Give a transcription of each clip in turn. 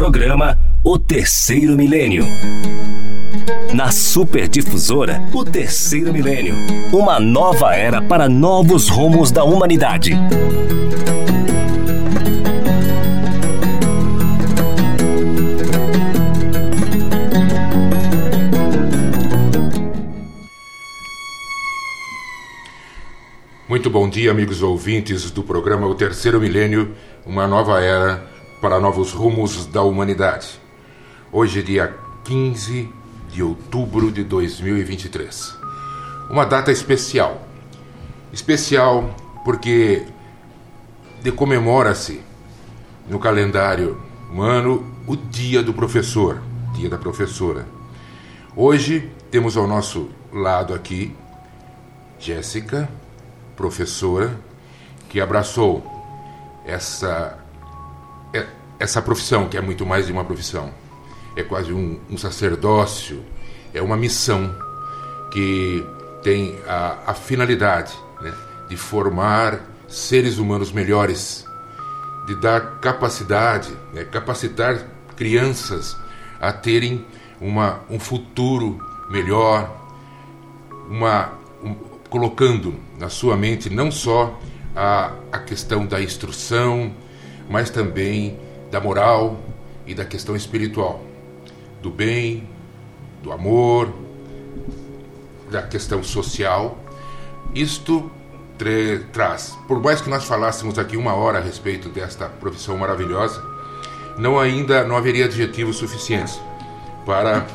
Programa O Terceiro Milênio. Na Superdifusora, o Terceiro Milênio. Uma nova era para novos rumos da humanidade. Muito bom dia, amigos ouvintes do programa O Terceiro Milênio, uma nova era para novos rumos da humanidade. Hoje dia 15 de outubro de 2023. Uma data especial. Especial porque comemora-se no calendário humano o Dia do Professor, Dia da Professora. Hoje temos ao nosso lado aqui Jéssica, professora que abraçou essa essa profissão que é muito mais de uma profissão. É quase um, um sacerdócio é uma missão que tem a, a finalidade né, de formar seres humanos melhores de dar capacidade né, capacitar crianças a terem uma, um futuro melhor uma colocando na sua mente não só a, a questão da instrução, mas também da moral e da questão espiritual, do bem, do amor, da questão social. Isto traz, por mais que nós falássemos aqui uma hora a respeito desta profissão maravilhosa, não ainda não haveria adjetivos suficientes para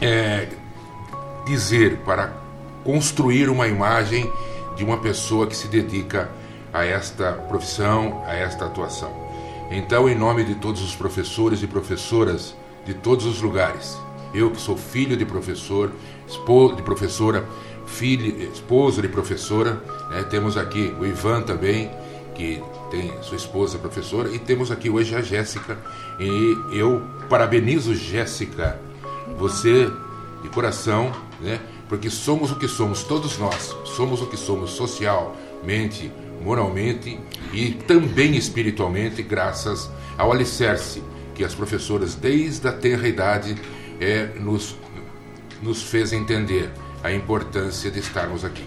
é, dizer, para construir uma imagem de uma pessoa que se dedica a esta profissão, a esta atuação. Então, em nome de todos os professores e professoras de todos os lugares, eu que sou filho de professor, esposo de professora, filho, esposa de professora, né? temos aqui o Ivan também, que tem sua esposa professora, e temos aqui hoje a Jéssica. E eu parabenizo Jéssica, você de coração, né? porque somos o que somos, todos nós, somos o que somos socialmente, moralmente e também espiritualmente, graças ao alicerce que as professoras, desde a tenra idade, é, nos, nos fez entender a importância de estarmos aqui.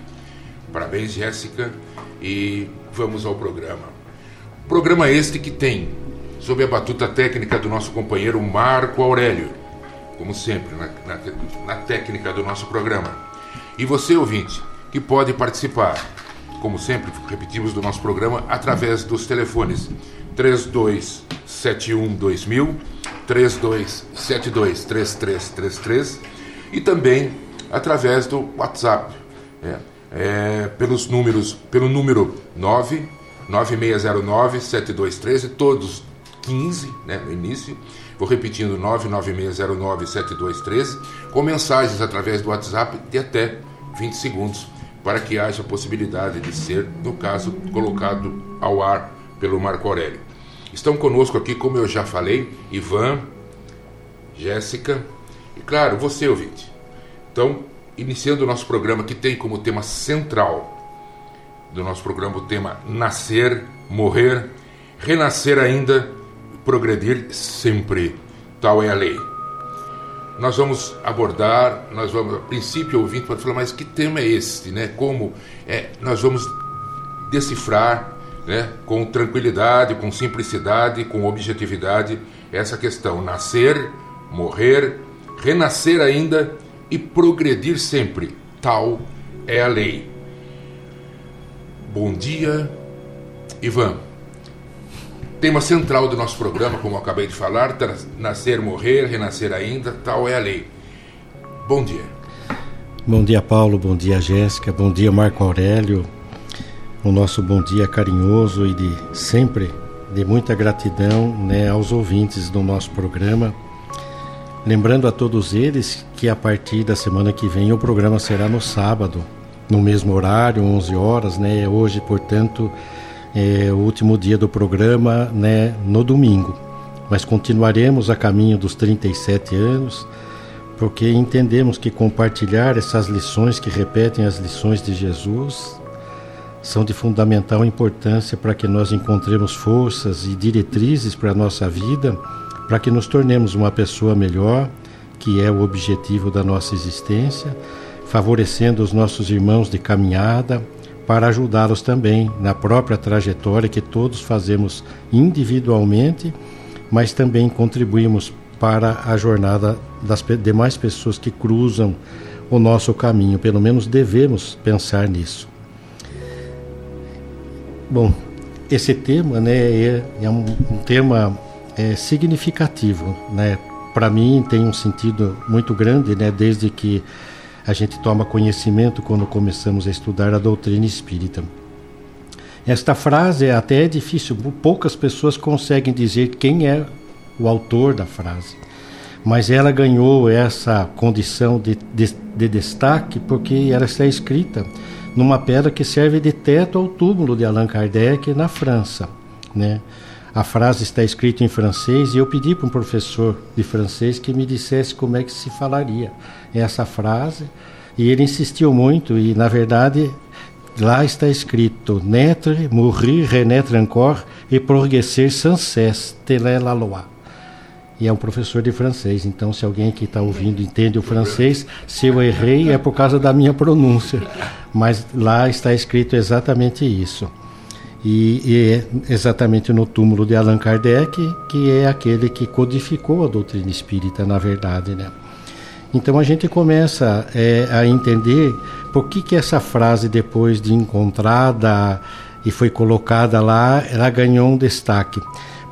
Parabéns, Jéssica, e vamos ao programa. Programa este que tem, sob a batuta técnica do nosso companheiro Marco Aurélio, como sempre, na, na, na técnica do nosso programa. E você, ouvinte, que pode participar, como sempre, repetimos do nosso programa, através dos telefones 32712000, 32723333 e também através do WhatsApp, é, é, pelos números, pelo número 9 9609 7213, todos 15 né, no início, Vou repetindo 996097213, com mensagens através do WhatsApp de até 20 segundos, para que haja possibilidade de ser, no caso, colocado ao ar pelo Marco Aurélio. Estão conosco aqui, como eu já falei, Ivan, Jéssica e, claro, você, ouvinte. Então, iniciando o nosso programa, que tem como tema central do nosso programa o tema Nascer, Morrer, Renascer ainda progredir sempre. Tal é a lei. Nós vamos abordar, nós vamos, a princípio, ouvinte pode falar, mas que tema é este, né? Como é, nós vamos decifrar, né, com tranquilidade, com simplicidade, com objetividade, essa questão: nascer, morrer, renascer ainda e progredir sempre. Tal é a lei. Bom dia, Ivan tema central do nosso programa, como eu acabei de falar, nascer, morrer, renascer ainda, tal é a lei. Bom dia. Bom dia, Paulo. Bom dia, Jéssica. Bom dia, Marco Aurélio. O nosso bom dia carinhoso e de sempre de muita gratidão né, aos ouvintes do nosso programa. Lembrando a todos eles que a partir da semana que vem o programa será no sábado, no mesmo horário, 11 horas, né? Hoje, portanto, é, o último dia do programa né, no domingo. Mas continuaremos a caminho dos 37 anos, porque entendemos que compartilhar essas lições que repetem as lições de Jesus são de fundamental importância para que nós encontremos forças e diretrizes para a nossa vida para que nos tornemos uma pessoa melhor, que é o objetivo da nossa existência, favorecendo os nossos irmãos de caminhada, para ajudá-los também na própria trajetória que todos fazemos individualmente, mas também contribuímos para a jornada das demais pessoas que cruzam o nosso caminho. Pelo menos devemos pensar nisso. Bom, esse tema né, é, é um, um, tema é, significativo. Né? Para mim tem um sentido muito grande, né, desde que a gente toma conhecimento quando começamos a estudar a doutrina espírita. Esta frase é até é difícil, poucas pessoas conseguem dizer quem é o autor da frase. Mas ela ganhou essa condição de, de, de destaque porque ela está escrita numa pedra que serve de teto ao túmulo de Allan Kardec na França. Né? A frase está escrita em francês e eu pedi para um professor de francês que me dissesse como é que se falaria essa frase e ele insistiu muito e na verdade lá está escrito naître, mourir, renaître encore et progresser sans cesse, est la loi e é um professor de francês. Então, se alguém que está ouvindo entende o francês, se eu errei é por causa da minha pronúncia. Mas lá está escrito exatamente isso. E, e é exatamente no túmulo de Allan Kardec, que é aquele que codificou a doutrina espírita, na verdade, né? Então a gente começa é, a entender por que, que essa frase, depois de encontrada e foi colocada lá, ela ganhou um destaque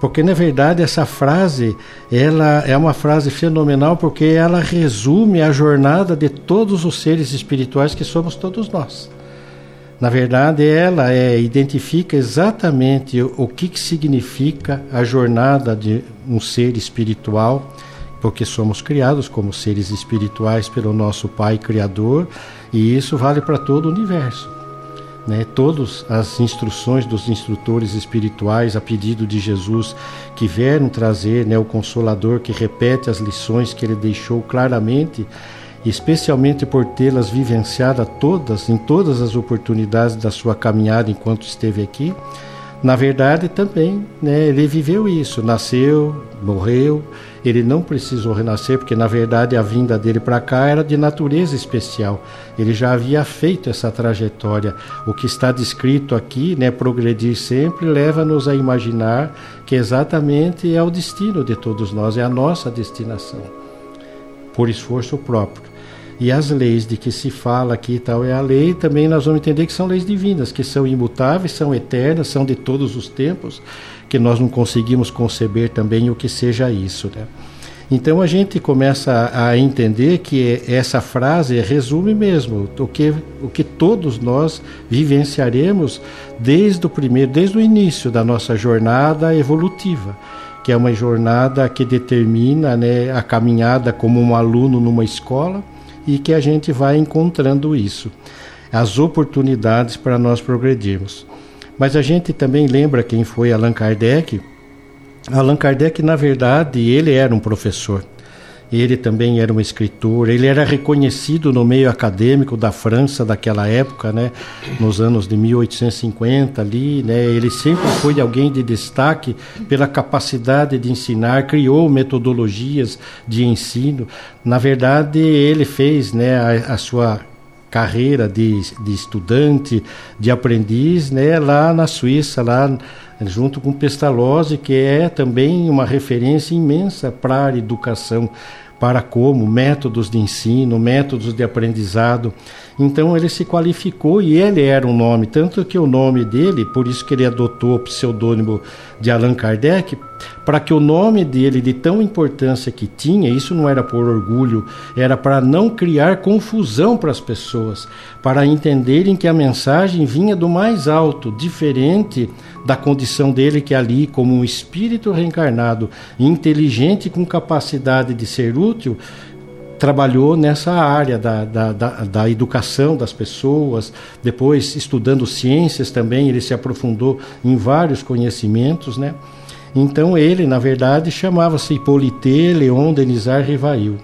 porque na verdade essa frase ela é uma frase fenomenal porque ela resume a jornada de todos os seres espirituais que somos todos nós. Na verdade, ela é, identifica exatamente o, que, que significa a jornada de um ser espiritual, porque somos criados como seres espirituais pelo nosso Pai Criador, e isso vale para todo o universo né, todas as instruções dos instrutores espirituais a pedido de Jesus que vieram trazer né, o Consolador que repete as lições que ele deixou claramente, especialmente por tê-las vivenciado todas, em todas as oportunidades da sua caminhada enquanto esteve aqui. Na verdade, também, né, ele viveu isso, nasceu, morreu, ele não precisou renascer, porque na verdade a vinda dele para cá era de natureza especial. Ele já havia feito essa trajetória. O que está descrito aqui, né, progredir sempre, leva-nos a imaginar que exatamente é o destino de todos nós, é a nossa destinação, por esforço próprio. E as leis de que se fala aqui e tal é a lei, também nós vamos entender que são leis divinas, que são imutáveis, são eternas, são de todos os tempos que nós não conseguimos conceber também o que seja isso. Né? Então a gente começa a entender que essa frase resume mesmo o que, o que todos nós vivenciaremos desde o primeiro, desde o início da nossa jornada evolutiva, que é uma jornada que determina né, a caminhada como um aluno numa escola e que a gente vai encontrando isso, as oportunidades para nós progredirmos. Mas a gente também lembra quem foi Allan Kardec. Allan Kardec, na verdade, ele era um professor. Ele também era um escritor, ele era reconhecido no meio acadêmico da França daquela época, né, nos anos de 1850 ali, né, ele sempre foi alguém de destaque pela capacidade de ensinar, criou metodologias de ensino. Na verdade, ele fez, né, a, a sua carreira de, de estudante, de aprendiz, né, lá na Suíça, lá junto com Pestalozzi, que é também uma referência imensa para a educação, para como métodos de ensino, métodos de aprendizado. Então ele se qualificou e ele era um nome, tanto que o nome dele, por isso que ele adotou o pseudônimo de Allan Kardec, para que o nome dele, de tão importância que tinha, isso não era por orgulho, era para não criar confusão para as pessoas, para entenderem que a mensagem vinha do mais alto, diferente da condição dele que ali, como um espírito reencarnado, inteligente com capacidade de ser útil, trabalhou nessa área da, da, da, da, educação das pessoas, depois estudando ciências também, ele se aprofundou em vários conhecimentos, né? Então ele, na verdade, chamava-se Hippolyte Leon Denisard Rivail.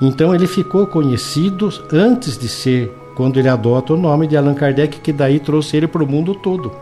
Então ele ficou conhecido antes de ser, quando ele adota o nome de Allan Kardec, que daí trouxe ele para o mundo todo.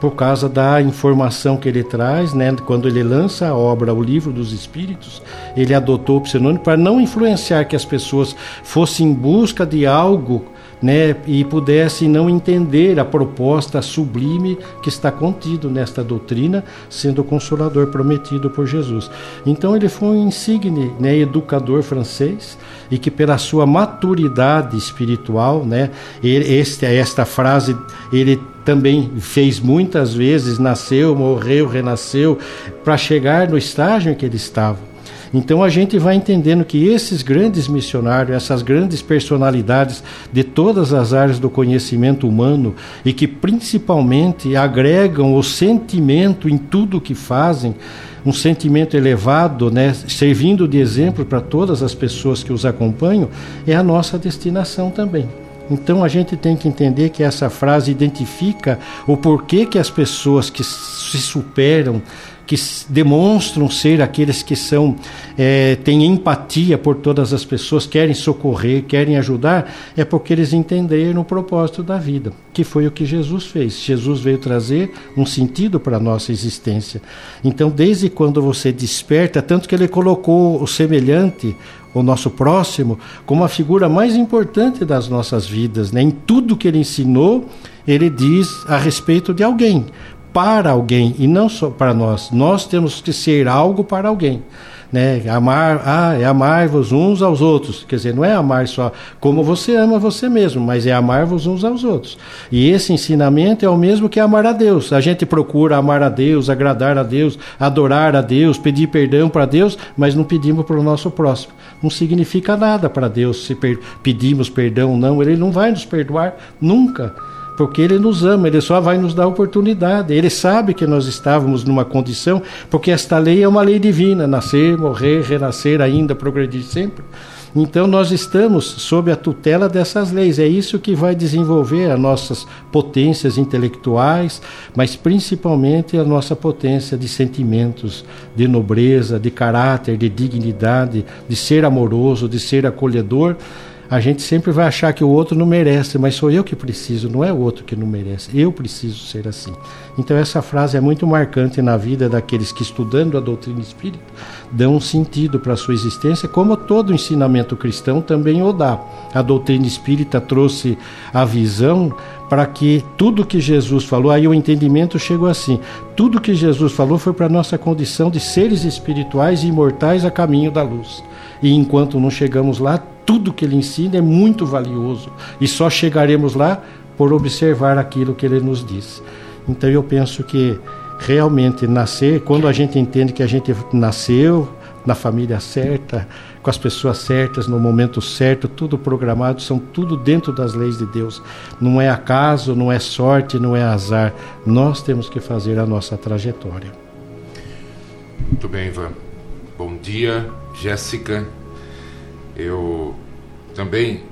Por causa da informação que ele traz, né? Quando ele lança a obra, o livro dos Espíritos, ele adotou o pseudônimo para não influenciar que as pessoas fossem em busca de algo né, e pudesse não entender a proposta sublime que está contido nesta doutrina, sendo o consolador prometido por Jesus. Então ele foi um insigne né, educador francês e que pela sua maturidade espiritual, né, este, esta frase ele também fez muitas vezes, nasceu, morreu, renasceu, para chegar no estágio em que ele estava. Então a gente vai entendendo que esses grandes missionários, essas grandes personalidades de todas as áreas do conhecimento humano e que principalmente agregam o sentimento em tudo que fazem, um sentimento elevado, né, servindo de exemplo para todas as pessoas que os acompanham, é a nossa destinação também. Então a gente tem que entender que essa frase identifica o porquê que as pessoas que se superam, que demonstram ser aqueles que são é, têm empatia por todas as pessoas, querem socorrer, querem ajudar, é porque eles entenderam o propósito da vida, que foi o que Jesus fez. Jesus veio trazer um sentido para a nossa existência. Então, desde quando você desperta, tanto que ele colocou o semelhante, o nosso próximo, como a figura mais importante das nossas vidas. Né? Em tudo que ele ensinou, ele diz a respeito de alguém para alguém e não só para nós. Nós temos que ser algo para alguém. Né? Amar, ah, é amar-vos uns aos outros. Quer dizer, não é amar só como você ama você mesmo, mas é amar-vos uns aos outros. E esse ensinamento é o mesmo que amar a Deus. A gente procura amar a Deus, agradar a Deus, adorar a Deus, pedir perdão para Deus, mas não pedimos para o nosso próximo. Não significa nada para Deus se per pedimos perdão, não. Ele não vai nos perdoar nunca porque Ele nos ama, Ele só vai nos dar oportunidade. Ele sabe que nós estávamos numa condição, porque esta lei é uma lei divina: nascer, morrer, renascer, ainda progredir sempre. Então nós estamos sob a tutela dessas leis. É isso que vai desenvolver as nossas potências intelectuais, mas principalmente a nossa potência de sentimentos, de nobreza, de caráter, de dignidade, de ser amoroso, de ser acolhedor a gente sempre vai achar que o outro não merece, mas sou eu que preciso, não é o outro que não merece. Eu preciso ser assim. Então essa frase é muito marcante na vida daqueles que estudando a doutrina espírita dão um sentido para a sua existência, como todo ensinamento cristão também o dá. A doutrina espírita trouxe a visão para que tudo que Jesus falou, aí o entendimento chegou assim: tudo que Jesus falou foi para nossa condição de seres espirituais e imortais a caminho da luz. E enquanto não chegamos lá, tudo que ele ensina é muito valioso e só chegaremos lá por observar aquilo que ele nos diz. Então eu penso que realmente nascer, quando a gente entende que a gente nasceu na família certa, com as pessoas certas, no momento certo, tudo programado, são tudo dentro das leis de Deus. Não é acaso, não é sorte, não é azar. Nós temos que fazer a nossa trajetória. Muito bem, Ivan. Bom dia, Jéssica. Eu também.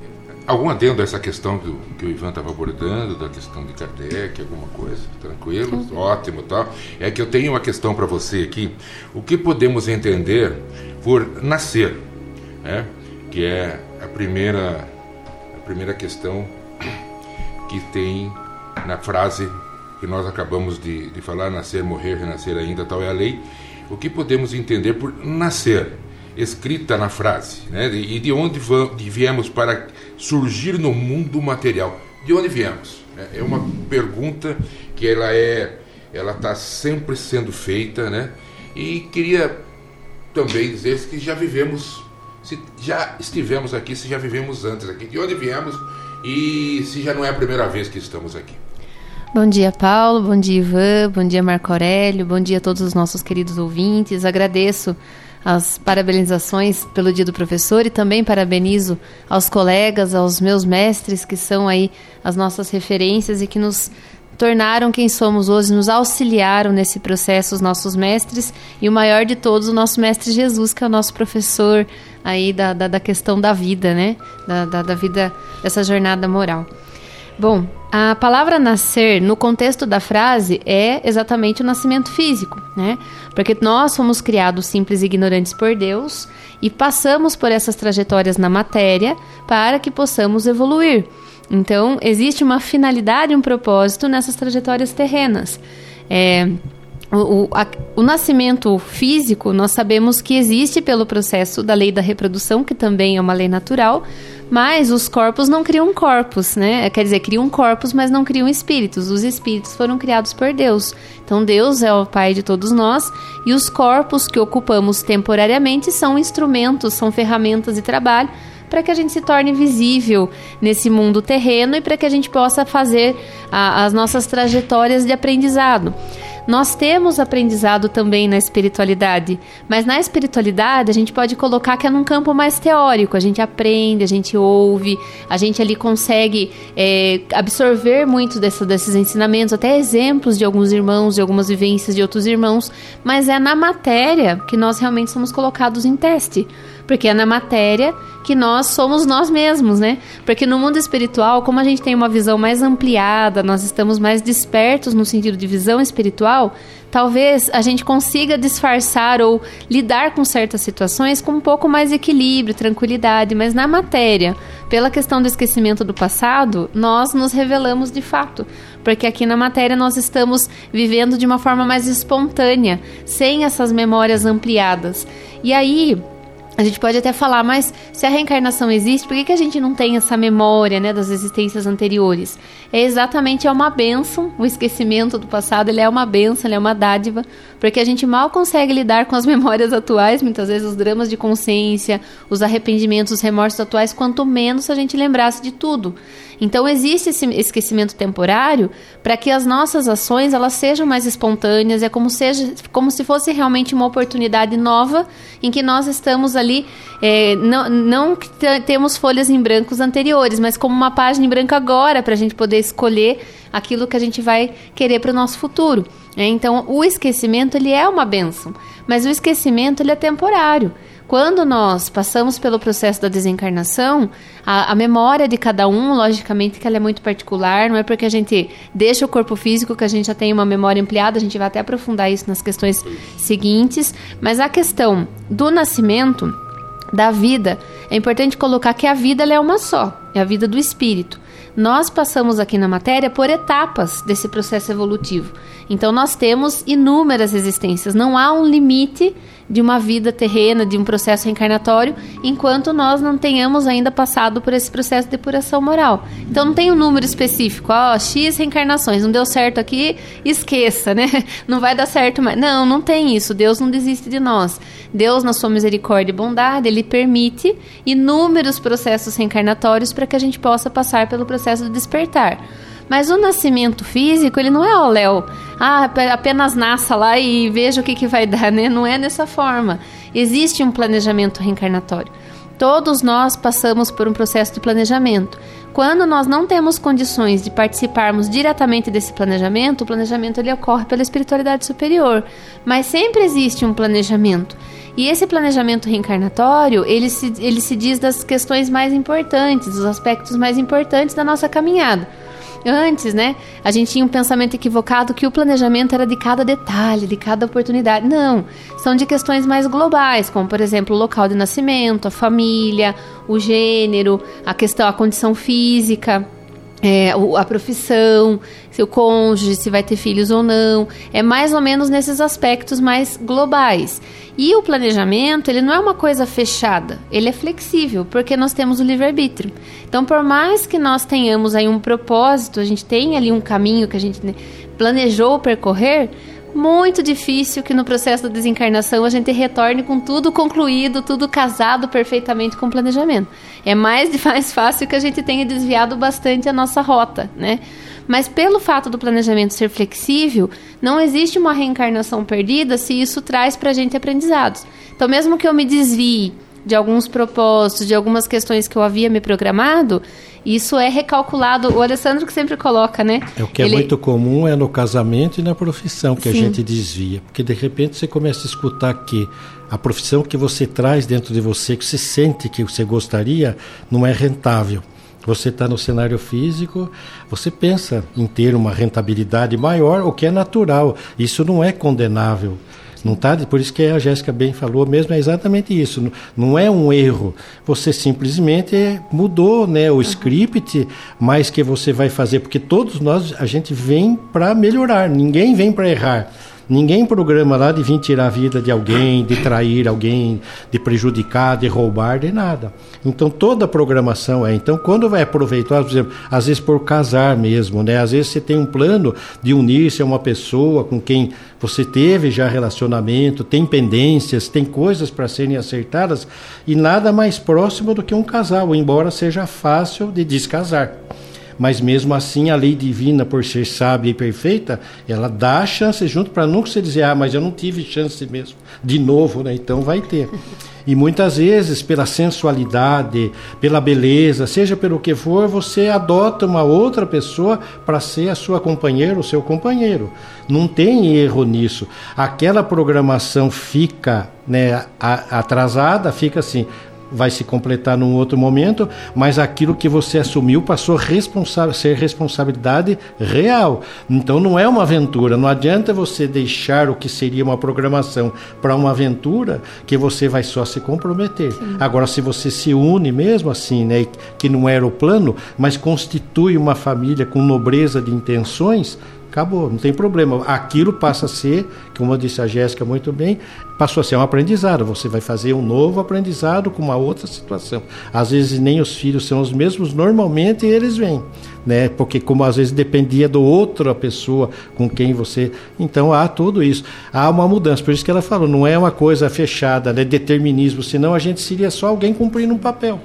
Algum adendo a essa questão que o, que o Ivan estava abordando, da questão de Kardec, alguma coisa? Tranquilo? Sim. Ótimo, tal. É que eu tenho uma questão para você aqui. O que podemos entender por nascer? Né? Que é a primeira, a primeira questão que tem na frase que nós acabamos de, de falar, nascer, morrer, renascer ainda, tal é a lei. O que podemos entender por nascer? Escrita na frase, né? E de onde viemos para surgir no mundo material? De onde viemos? É uma pergunta que ela é, ela está sempre sendo feita, né? E queria também dizer que já vivemos, se já estivemos aqui, se já vivemos antes aqui, de onde viemos e se já não é a primeira vez que estamos aqui. Bom dia, Paulo. Bom dia, Ivan. Bom dia, Marco Aurélio. Bom dia a todos os nossos queridos ouvintes. Agradeço as parabenizações pelo Dia do Professor e também parabenizo aos colegas, aos meus mestres que são aí as nossas referências e que nos tornaram quem somos hoje, nos auxiliaram nesse processo os nossos mestres e o maior de todos, o nosso mestre Jesus, que é o nosso professor aí da, da, da questão da vida, né? Da, da, da vida, dessa jornada moral. Bom, a palavra nascer, no contexto da frase, é exatamente o nascimento físico, né? Porque nós fomos criados simples e ignorantes por Deus e passamos por essas trajetórias na matéria para que possamos evoluir. Então, existe uma finalidade, um propósito nessas trajetórias terrenas. É, o, o, a, o, nascimento físico, nós sabemos que existe pelo processo da lei da reprodução, que também é uma lei natural, mas os corpos não criam corpos, né? Quer dizer, criam corpos, mas não criam espíritos. Os espíritos foram criados por Deus. Então, Deus é o Pai de todos nós e os corpos que ocupamos temporariamente são instrumentos, são ferramentas de trabalho para que a gente se torne visível nesse mundo terreno e para que a gente possa fazer a, as nossas trajetórias de aprendizado. Nós temos aprendizado também na espiritualidade, mas na espiritualidade a gente pode colocar que é num campo mais teórico. A gente aprende, a gente ouve, a gente ali consegue é, absorver muito dessa, desses ensinamentos, até exemplos de alguns irmãos, de algumas vivências de outros irmãos, mas é na matéria que nós realmente somos colocados em teste porque é na matéria que nós somos nós mesmos, né? Porque no mundo espiritual, como a gente tem uma visão mais ampliada, nós estamos mais despertos no sentido de visão espiritual, talvez a gente consiga disfarçar ou lidar com certas situações com um pouco mais equilíbrio, tranquilidade, mas na matéria, pela questão do esquecimento do passado, nós nos revelamos de fato, porque aqui na matéria nós estamos vivendo de uma forma mais espontânea, sem essas memórias ampliadas. E aí, a gente pode até falar, mas se a reencarnação existe, por que, que a gente não tem essa memória né, das existências anteriores? É exatamente é uma benção, o esquecimento do passado ele é uma benção, ele é uma dádiva, porque a gente mal consegue lidar com as memórias atuais, muitas vezes os dramas de consciência, os arrependimentos, os remorsos atuais, quanto menos a gente lembrasse de tudo. Então existe esse esquecimento temporário para que as nossas ações elas sejam mais espontâneas, é como, seja, como se fosse realmente uma oportunidade nova em que nós estamos ali, é, não, não temos folhas em brancos anteriores, mas como uma página em branco agora para a gente poder escolher aquilo que a gente vai querer para o nosso futuro. É, então o esquecimento ele é uma benção, mas o esquecimento ele é temporário. Quando nós passamos pelo processo da desencarnação, a, a, memória de cada um, logicamente que ela é muito particular, não é porque a gente deixa o corpo físico que a gente já tem uma memória ampliada, a gente vai até aprofundar isso nas questões seguintes, mas a questão do nascimento, da vida, é importante colocar que a vida é uma só, é a vida do espírito. Nós passamos aqui na matéria por etapas desse processo evolutivo. Então nós temos inúmeras existências, não há um limite de uma vida terrena, de um processo reencarnatório, enquanto nós não tenhamos ainda passado por esse processo de depuração moral. Então não tem um número específico, ó, X reencarnações, não deu certo aqui, esqueça, né? Não vai dar certo mais. Não, não tem isso. Deus não desiste de nós. Deus, na sua misericórdia e bondade, ele permite inúmeros processos reencarnatórios para que a gente possa passar pelo processo de despertar. Mas o nascimento físico, ele não é, ó, Léo, ah, apenas nasça lá e veja o que, que vai dar, né? Não é dessa forma. Existe um planejamento reencarnatório. Todos nós passamos por um processo de planejamento. Quando nós não temos condições de participarmos diretamente desse planejamento, o planejamento ele ocorre pela espiritualidade superior. Mas sempre existe um planejamento. E esse planejamento reencarnatório, ele se, ele se diz das questões mais importantes, dos aspectos mais importantes da nossa caminhada. Antes, né, a gente tinha um pensamento equivocado que o planejamento era de cada detalhe, de cada oportunidade. Não, são de questões mais globais, como por exemplo o local de nascimento, a família, o gênero, a questão, a condição física é, a profissão, se o cônjuge, se vai ter filhos ou não. É mais ou menos nesses aspectos mais globais. E o planejamento, ele não é uma coisa fechada, ele é flexível, porque nós temos o livre-arbítrio. Então, por mais que nós tenhamos aí um propósito, a gente tem ali um caminho que a gente planejou percorrer, muito difícil que no processo da desencarnação a gente retorne com tudo concluído, tudo casado perfeitamente com o planejamento. É mais, mais fácil que a gente tenha desviado bastante a nossa rota, né? Mas pelo fato do planejamento ser flexível, não existe uma reencarnação perdida se isso traz para a gente aprendizados. Então, mesmo que eu me desvie de alguns propósitos, de algumas questões que eu havia me programado, isso é recalculado. O Alessandro que sempre coloca, né? É o que é Ele... é muito comum é no casamento e na profissão que Sim. a gente desvia, porque de repente você começa a escutar que a profissão que você traz dentro de você, que você sente que você gostaria, não é rentável. Você está no cenário físico, você pensa em ter uma rentabilidade maior, o que é natural. Isso não é condenável. Não tá? Por isso que a Jéssica bem falou mesmo, é exatamente isso. Não é um erro. Você simplesmente mudou né, o script, mas que você vai fazer, porque todos nós, a gente vem para melhorar, ninguém vem para errar. Ninguém programa lá de vir tirar a vida de alguém, de trair alguém, de prejudicar, de roubar, de nada. Então toda programação é. Então quando vai aproveitar, por exemplo, às vezes por casar mesmo, né? Às vezes você tem um plano de unir-se a uma pessoa com quem você teve já relacionamento, tem pendências, tem coisas para serem acertadas e nada mais próximo do que um casal, embora seja fácil de descasar mas mesmo assim a lei divina, por ser sábia e perfeita, ela dá a chance junto para nunca você dizer, ah, mas eu não tive chance mesmo, de novo, né? Então vai ter. E muitas vezes, pela sensualidade, pela beleza, seja pelo que for, você adota uma outra pessoa para ser a sua companheira, o seu companheiro. Não tem erro nisso. Aquela programação fica né, atrasada, fica assim vai se completar num outro momento, mas aquilo que você assumiu passou a responsa ser responsabilidade real. Então não é uma aventura, não adianta você deixar o que seria uma programação para uma aventura que você vai só se comprometer. Sim. Agora se você se une mesmo assim, né, que não era o plano, mas constitui uma família com nobreza de intenções, acabou, não tem problema. Aquilo passa a ser, como disse a Jéssica muito bem, passou a ser um aprendizado. Você vai fazer um novo aprendizado com uma outra situação. Às vezes nem os filhos são os mesmos, normalmente eles vêm, né? Porque como às vezes dependia do outra pessoa com quem você, então há tudo isso. Há uma mudança, por isso que ela falou, não é uma coisa fechada, né? Determinismo, senão a gente seria só alguém cumprindo um papel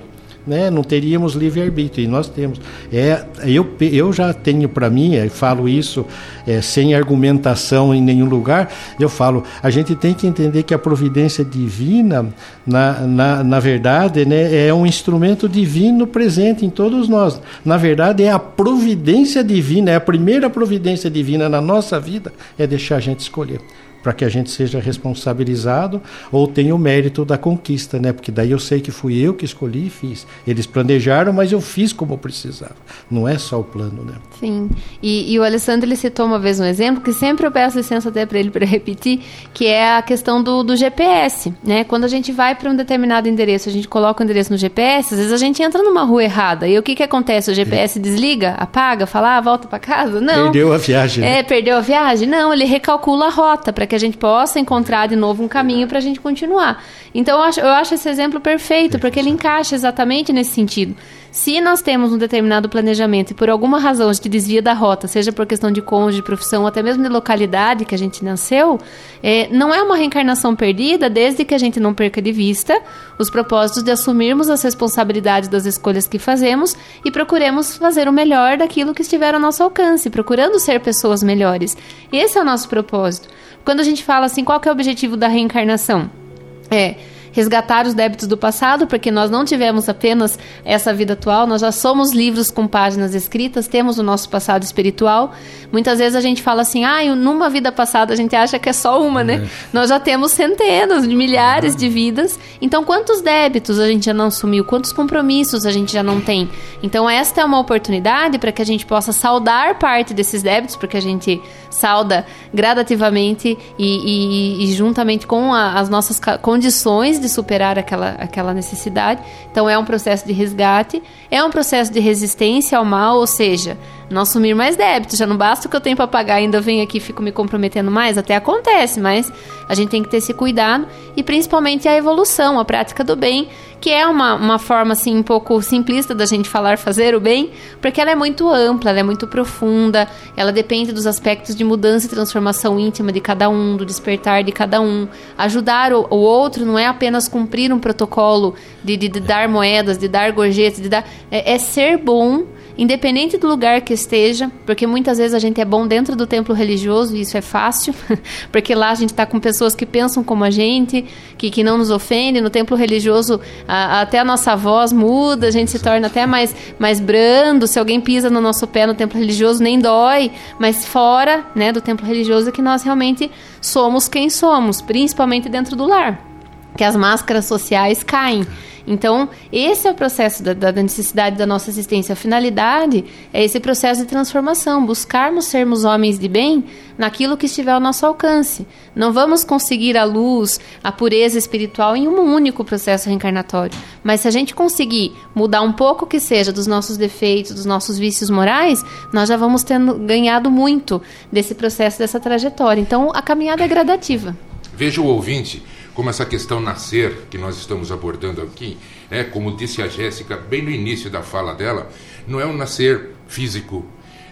né? não teríamos livre-arbítrio, e nós temos. É, eu, eu já tenho para mim, e falo isso é, sem argumentação em nenhum lugar, eu falo, a gente tem que entender que a providência divina, na, na, na verdade, né, é um instrumento divino presente em todos nós. Na verdade, é a providência divina, é a primeira providência divina na nossa vida, é deixar a gente escolher para que a gente seja responsabilizado ou tenha o mérito da conquista, né? Porque daí eu sei que fui eu que escolhi e fiz. Eles planejaram, mas eu fiz como eu precisava. Não é só o plano, né? Sim. E, e o Alessandro ele citou uma vez um exemplo que sempre eu peço licença até para ele para repetir, que é a questão do, do GPS, né? Quando a gente vai para um determinado endereço, a gente coloca o endereço no GPS, às vezes a gente entra numa rua errada e o que que acontece? O GPS é. desliga, apaga, fala, ah, volta para casa? Não. Perdeu a viagem. É, perdeu a viagem? Não, ele recalcula a rota para que a gente possa encontrar de novo um caminho para a gente continuar. Então eu acho, eu acho esse exemplo perfeito, porque ele encaixa exatamente nesse sentido. Se nós temos um determinado planejamento e por alguma razão a gente desvia da rota, seja por questão de cônjuge, profissão, ou até mesmo de localidade que a gente nasceu, é, não é uma reencarnação perdida desde que a gente não perca de vista os propósitos de assumirmos as responsabilidades das escolhas que fazemos e procuremos fazer o melhor daquilo que estiver ao nosso alcance, procurando ser pessoas melhores. Esse é o nosso propósito. Quando a gente fala assim, qual é o objetivo da reencarnação? É resgatar os débitos do passado, porque nós não tivemos apenas essa vida atual, nós já somos livros com páginas escritas, temos o nosso passado espiritual. Muitas vezes a gente fala assim, ah, numa vida passada a gente acha que é só uma, né? É. Nós já temos centenas de milhares de vidas. Então, quantos débitos a gente já não assumiu? Quantos compromissos a gente já não tem? Então, esta é uma oportunidade para que a gente possa saldar parte desses débitos, porque a gente salda gradativamente e, e, e juntamente com a, as nossas condições de superar aquela, aquela necessidade. Então, é um processo de resgate, é um processo de resistência ao mal, ou seja, não assumir mais débitos. Já não basta o que eu tenho para pagar, ainda venho aqui e fico me comprometendo mais. Até acontece, mas a gente tem que ter esse cuidado e principalmente a evolução, a prática do bem, que é uma, uma forma assim um pouco simplista da gente falar fazer o bem, porque ela é muito ampla, ela é muito profunda, ela depende dos aspectos de mudança e transformação íntima de cada um, do despertar de cada um. Ajudar o, o outro não é apenas cumprir um protocolo de, de, de dar moedas, de dar gorjetas, de dar. é, é ser bom independente do lugar que esteja, porque muitas vezes a gente é bom dentro do templo religioso e isso é fácil, porque lá a gente está com pessoas que pensam como a gente, que, que não nos ofendem. No templo religioso, a, até a nossa voz muda, a gente se torna até mais, mais brando. Se alguém pisa no nosso pé no templo religioso, nem dói, mas fora né, do templo religioso é que nós realmente somos quem somos, principalmente dentro do lar. que as máscaras sociais caem. Então, esse é o processo da, da, necessidade da nossa existência. A finalidade é esse processo de transformação, buscarmos sermos homens de bem naquilo que estiver ao nosso alcance. Não vamos conseguir a luz, a pureza espiritual em um único processo reencarnatório. Mas se a gente conseguir mudar um pouco que seja dos nossos defeitos, dos nossos vícios morais, nós já vamos tendo ganhado muito desse processo, dessa trajetória. Então, a caminhada é gradativa. Veja o ouvinte como essa questão nascer que nós estamos abordando aqui, é como disse a Jéssica bem no início da fala dela, não é um nascer físico,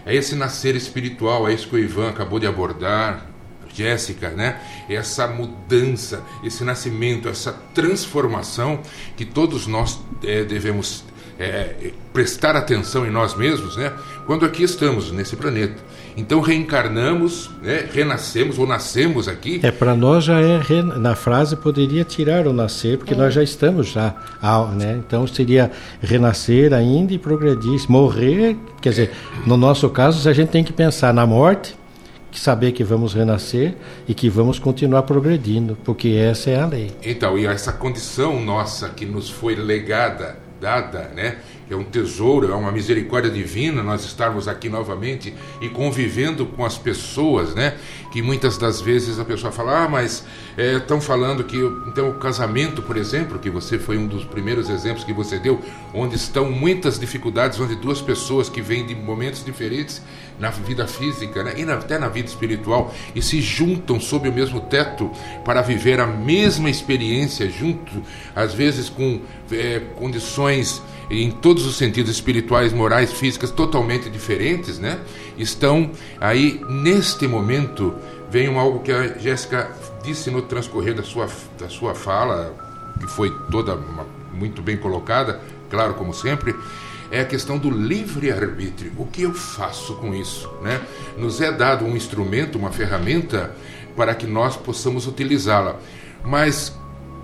é esse nascer espiritual, é isso que o Ivan acabou de abordar, Jéssica, né? Essa mudança, esse nascimento, essa transformação que todos nós é, devemos é, prestar atenção em nós mesmos, né? Quando aqui estamos nesse planeta. Então reencarnamos, né? renascemos ou nascemos aqui. É para nós já é na frase poderia tirar o nascer porque é. nós já estamos já, né? Então seria renascer ainda e progredir, morrer, quer dizer, no nosso caso a gente tem que pensar na morte, que saber que vamos renascer e que vamos continuar progredindo, porque essa é a lei. Então, e essa condição nossa que nos foi legada, dada, né? É um tesouro, é uma misericórdia divina nós estarmos aqui novamente e convivendo com as pessoas, né? Que muitas das vezes a pessoa fala, ah, mas estão é, falando que então o casamento, por exemplo, que você foi um dos primeiros exemplos que você deu, onde estão muitas dificuldades, onde duas pessoas que vêm de momentos diferentes na vida física né? e na, até na vida espiritual e se juntam sob o mesmo teto para viver a mesma experiência junto, às vezes com é, condições em todos os sentidos espirituais, morais, físicas totalmente diferentes, né? Estão aí neste momento vem algo que a Jéssica disse no transcorrer da sua da sua fala, que foi toda uma, muito bem colocada, claro como sempre, é a questão do livre arbítrio. O que eu faço com isso, né? Nos é dado um instrumento, uma ferramenta para que nós possamos utilizá-la. Mas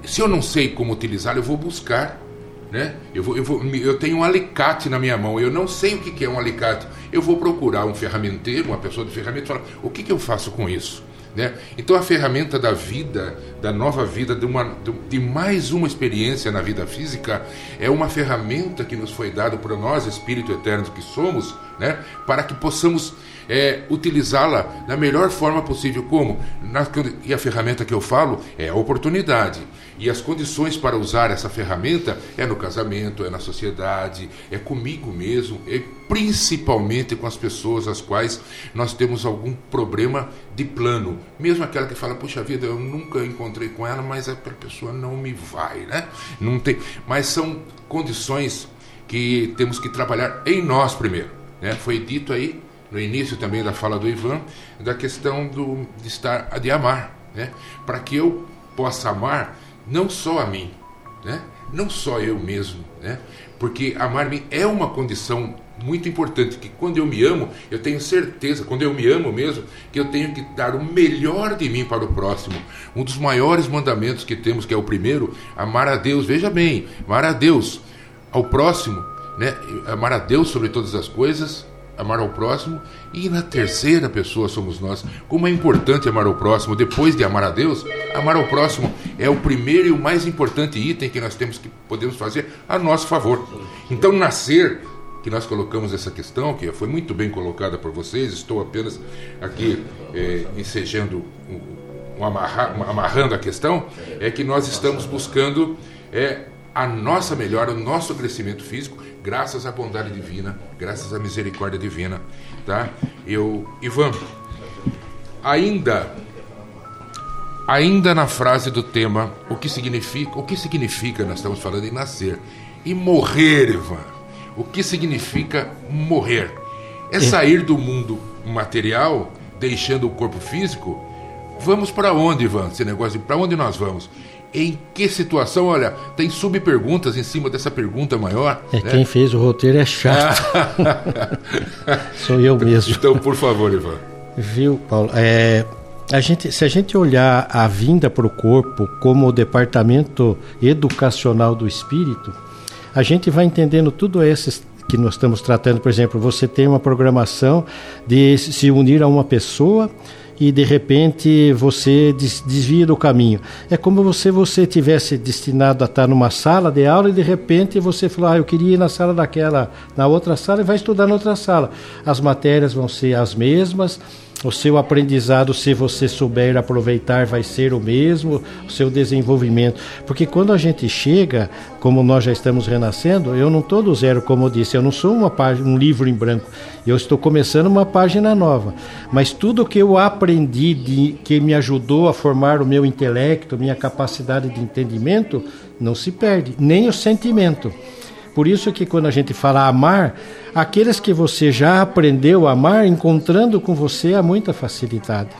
se eu não sei como utilizá-la, eu vou buscar né? Eu, vou, eu, vou, eu tenho um alicate na minha mão, eu não sei o que é um alicate. Eu vou procurar um ferramenteiro, uma pessoa de ferramenta, e falar: o que, que eu faço com isso? Né? Então a ferramenta da vida, da nova vida, de, uma, de mais uma experiência na vida física, é uma ferramenta que nos foi dada por nós, Espírito Eterno que somos, né? para que possamos é, utilizá-la da melhor forma possível. Como? Na, e a ferramenta que eu falo é a oportunidade. E as condições para usar essa ferramenta é no casamento, é na sociedade, é comigo mesmo, é principalmente com as pessoas as quais nós temos algum problema de plano. Mesmo aquela que fala, puxa vida, eu nunca encontrei com ela, mas a pessoa não me vai, né? Não tem, mas são condições que temos que trabalhar em nós primeiro. Né? Foi dito aí no início também da fala do Ivan da questão do, de estar de amar, né? Para que eu possa amar não só a mim, né? Não só eu mesmo, né? Porque amar-me é uma condição muito importante que quando eu me amo, eu tenho certeza, quando eu me amo mesmo, que eu tenho que dar o melhor de mim para o próximo. Um dos maiores mandamentos que temos, que é o primeiro, amar a Deus. Veja bem, amar a Deus ao próximo, né? Amar a Deus sobre todas as coisas, amar ao próximo, e na terceira pessoa somos nós. Como é importante amar ao próximo, depois de amar a Deus, amar ao próximo é o primeiro e o mais importante item que nós temos que podemos fazer a nosso favor. Então, nascer, que nós colocamos essa questão, que foi muito bem colocada por vocês, estou apenas aqui é, ensejando, um, um amarra, um, amarrando a questão, é que nós estamos buscando é, a nossa melhora, o nosso crescimento físico graças à bondade divina, graças à misericórdia divina, tá? Eu, Ivan, ainda ainda na frase do tema, o que significa, o que significa, nós estamos falando em nascer e morrer, Ivan. O que significa morrer? É sair do mundo material, deixando o corpo físico? Vamos para onde, Ivan? Esse negócio, para onde nós vamos? Em que situação? Olha, tem subperguntas em cima dessa pergunta maior. É, né? quem fez o roteiro é chato. Sou eu mesmo. Então, por favor, Ivan. Viu, Paulo? É, a gente, se a gente olhar a vinda para o corpo como o departamento educacional do espírito, a gente vai entendendo tudo esses que nós estamos tratando. Por exemplo, você tem uma programação de se unir a uma pessoa e de repente você desvia do caminho. É como se você tivesse destinado a estar numa sala de aula e de repente você falou: "Ah, eu queria ir na sala daquela, na outra sala" e vai estudar na outra sala. As matérias vão ser as mesmas, o seu aprendizado, se você souber aproveitar, vai ser o mesmo, o seu desenvolvimento. Porque quando a gente chega, como nós já estamos renascendo, eu não estou do zero, como eu disse, eu não sou uma página, um livro em branco. Eu estou começando uma página nova. Mas tudo que eu aprendi, de, que me ajudou a formar o meu intelecto, minha capacidade de entendimento, não se perde, nem o sentimento. Por isso que quando a gente fala amar, aqueles que você já aprendeu a amar, encontrando com você há muita facilidade.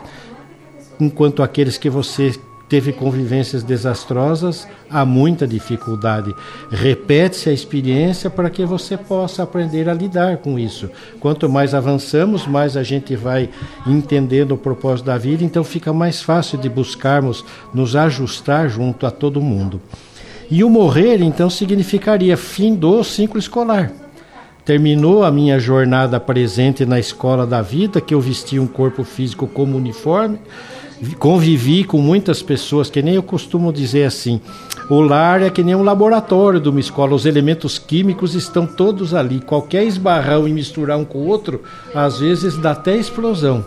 Enquanto aqueles que você teve convivências desastrosas, há muita dificuldade. Repete-se a experiência para que você possa aprender a lidar com isso. Quanto mais avançamos, mais a gente vai entendendo o propósito da vida, então fica mais fácil de buscarmos nos ajustar junto a todo mundo. E o morrer, então, significaria fim do ciclo escolar. Terminou a minha jornada presente na escola da vida, que eu vesti um corpo físico como uniforme, convivi com muitas pessoas, que nem eu costumo dizer assim: o lar é que nem um laboratório de uma escola, os elementos químicos estão todos ali. Qualquer esbarrão e misturar um com o outro, às vezes dá até explosão.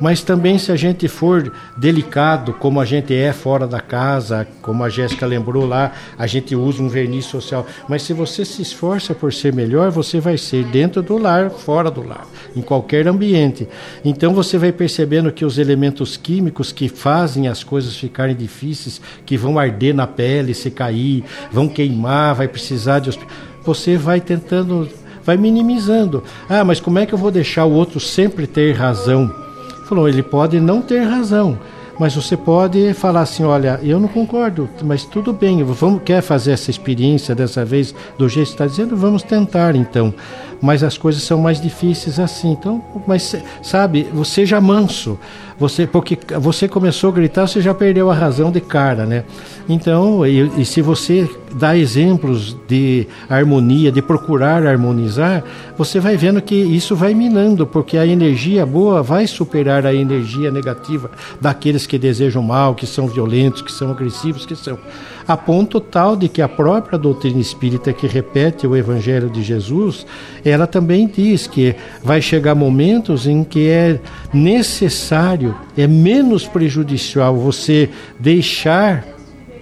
Mas também se a gente for delicado, como a gente é fora da casa, como a Jéssica lembrou lá, a gente usa um verniz social. Mas se você se esforça por ser melhor, você vai ser dentro do lar, fora do lar, em qualquer ambiente. Então você vai percebendo que os elementos químicos que fazem as coisas ficarem difíceis, que vão arder na pele se cair, vão queimar, vai precisar de você vai tentando vai minimizando. Ah, mas como é que eu vou deixar o outro sempre ter razão? Falou, ele pode não ter razão, mas você pode falar assim, olha, eu não concordo, mas tudo bem, vamos quer fazer essa experiência dessa vez do jeito que está dizendo, vamos tentar então. Mas as coisas são mais difíceis assim. Então, mas sabe, você já manso, você porque você começou a gritar, você já perdeu a razão de cara, né? Então, e, e se você dá exemplos de harmonia, de procurar harmonizar, você vai vendo que isso vai minando, porque a energia boa vai superar a energia negativa daqueles que desejam mal, que são violentos, que são agressivos, que são a ponto tal de que a própria doutrina espírita que repete o evangelho de Jesus, ela também diz que vai chegar momentos em que é necessário, é menos prejudicial você deixar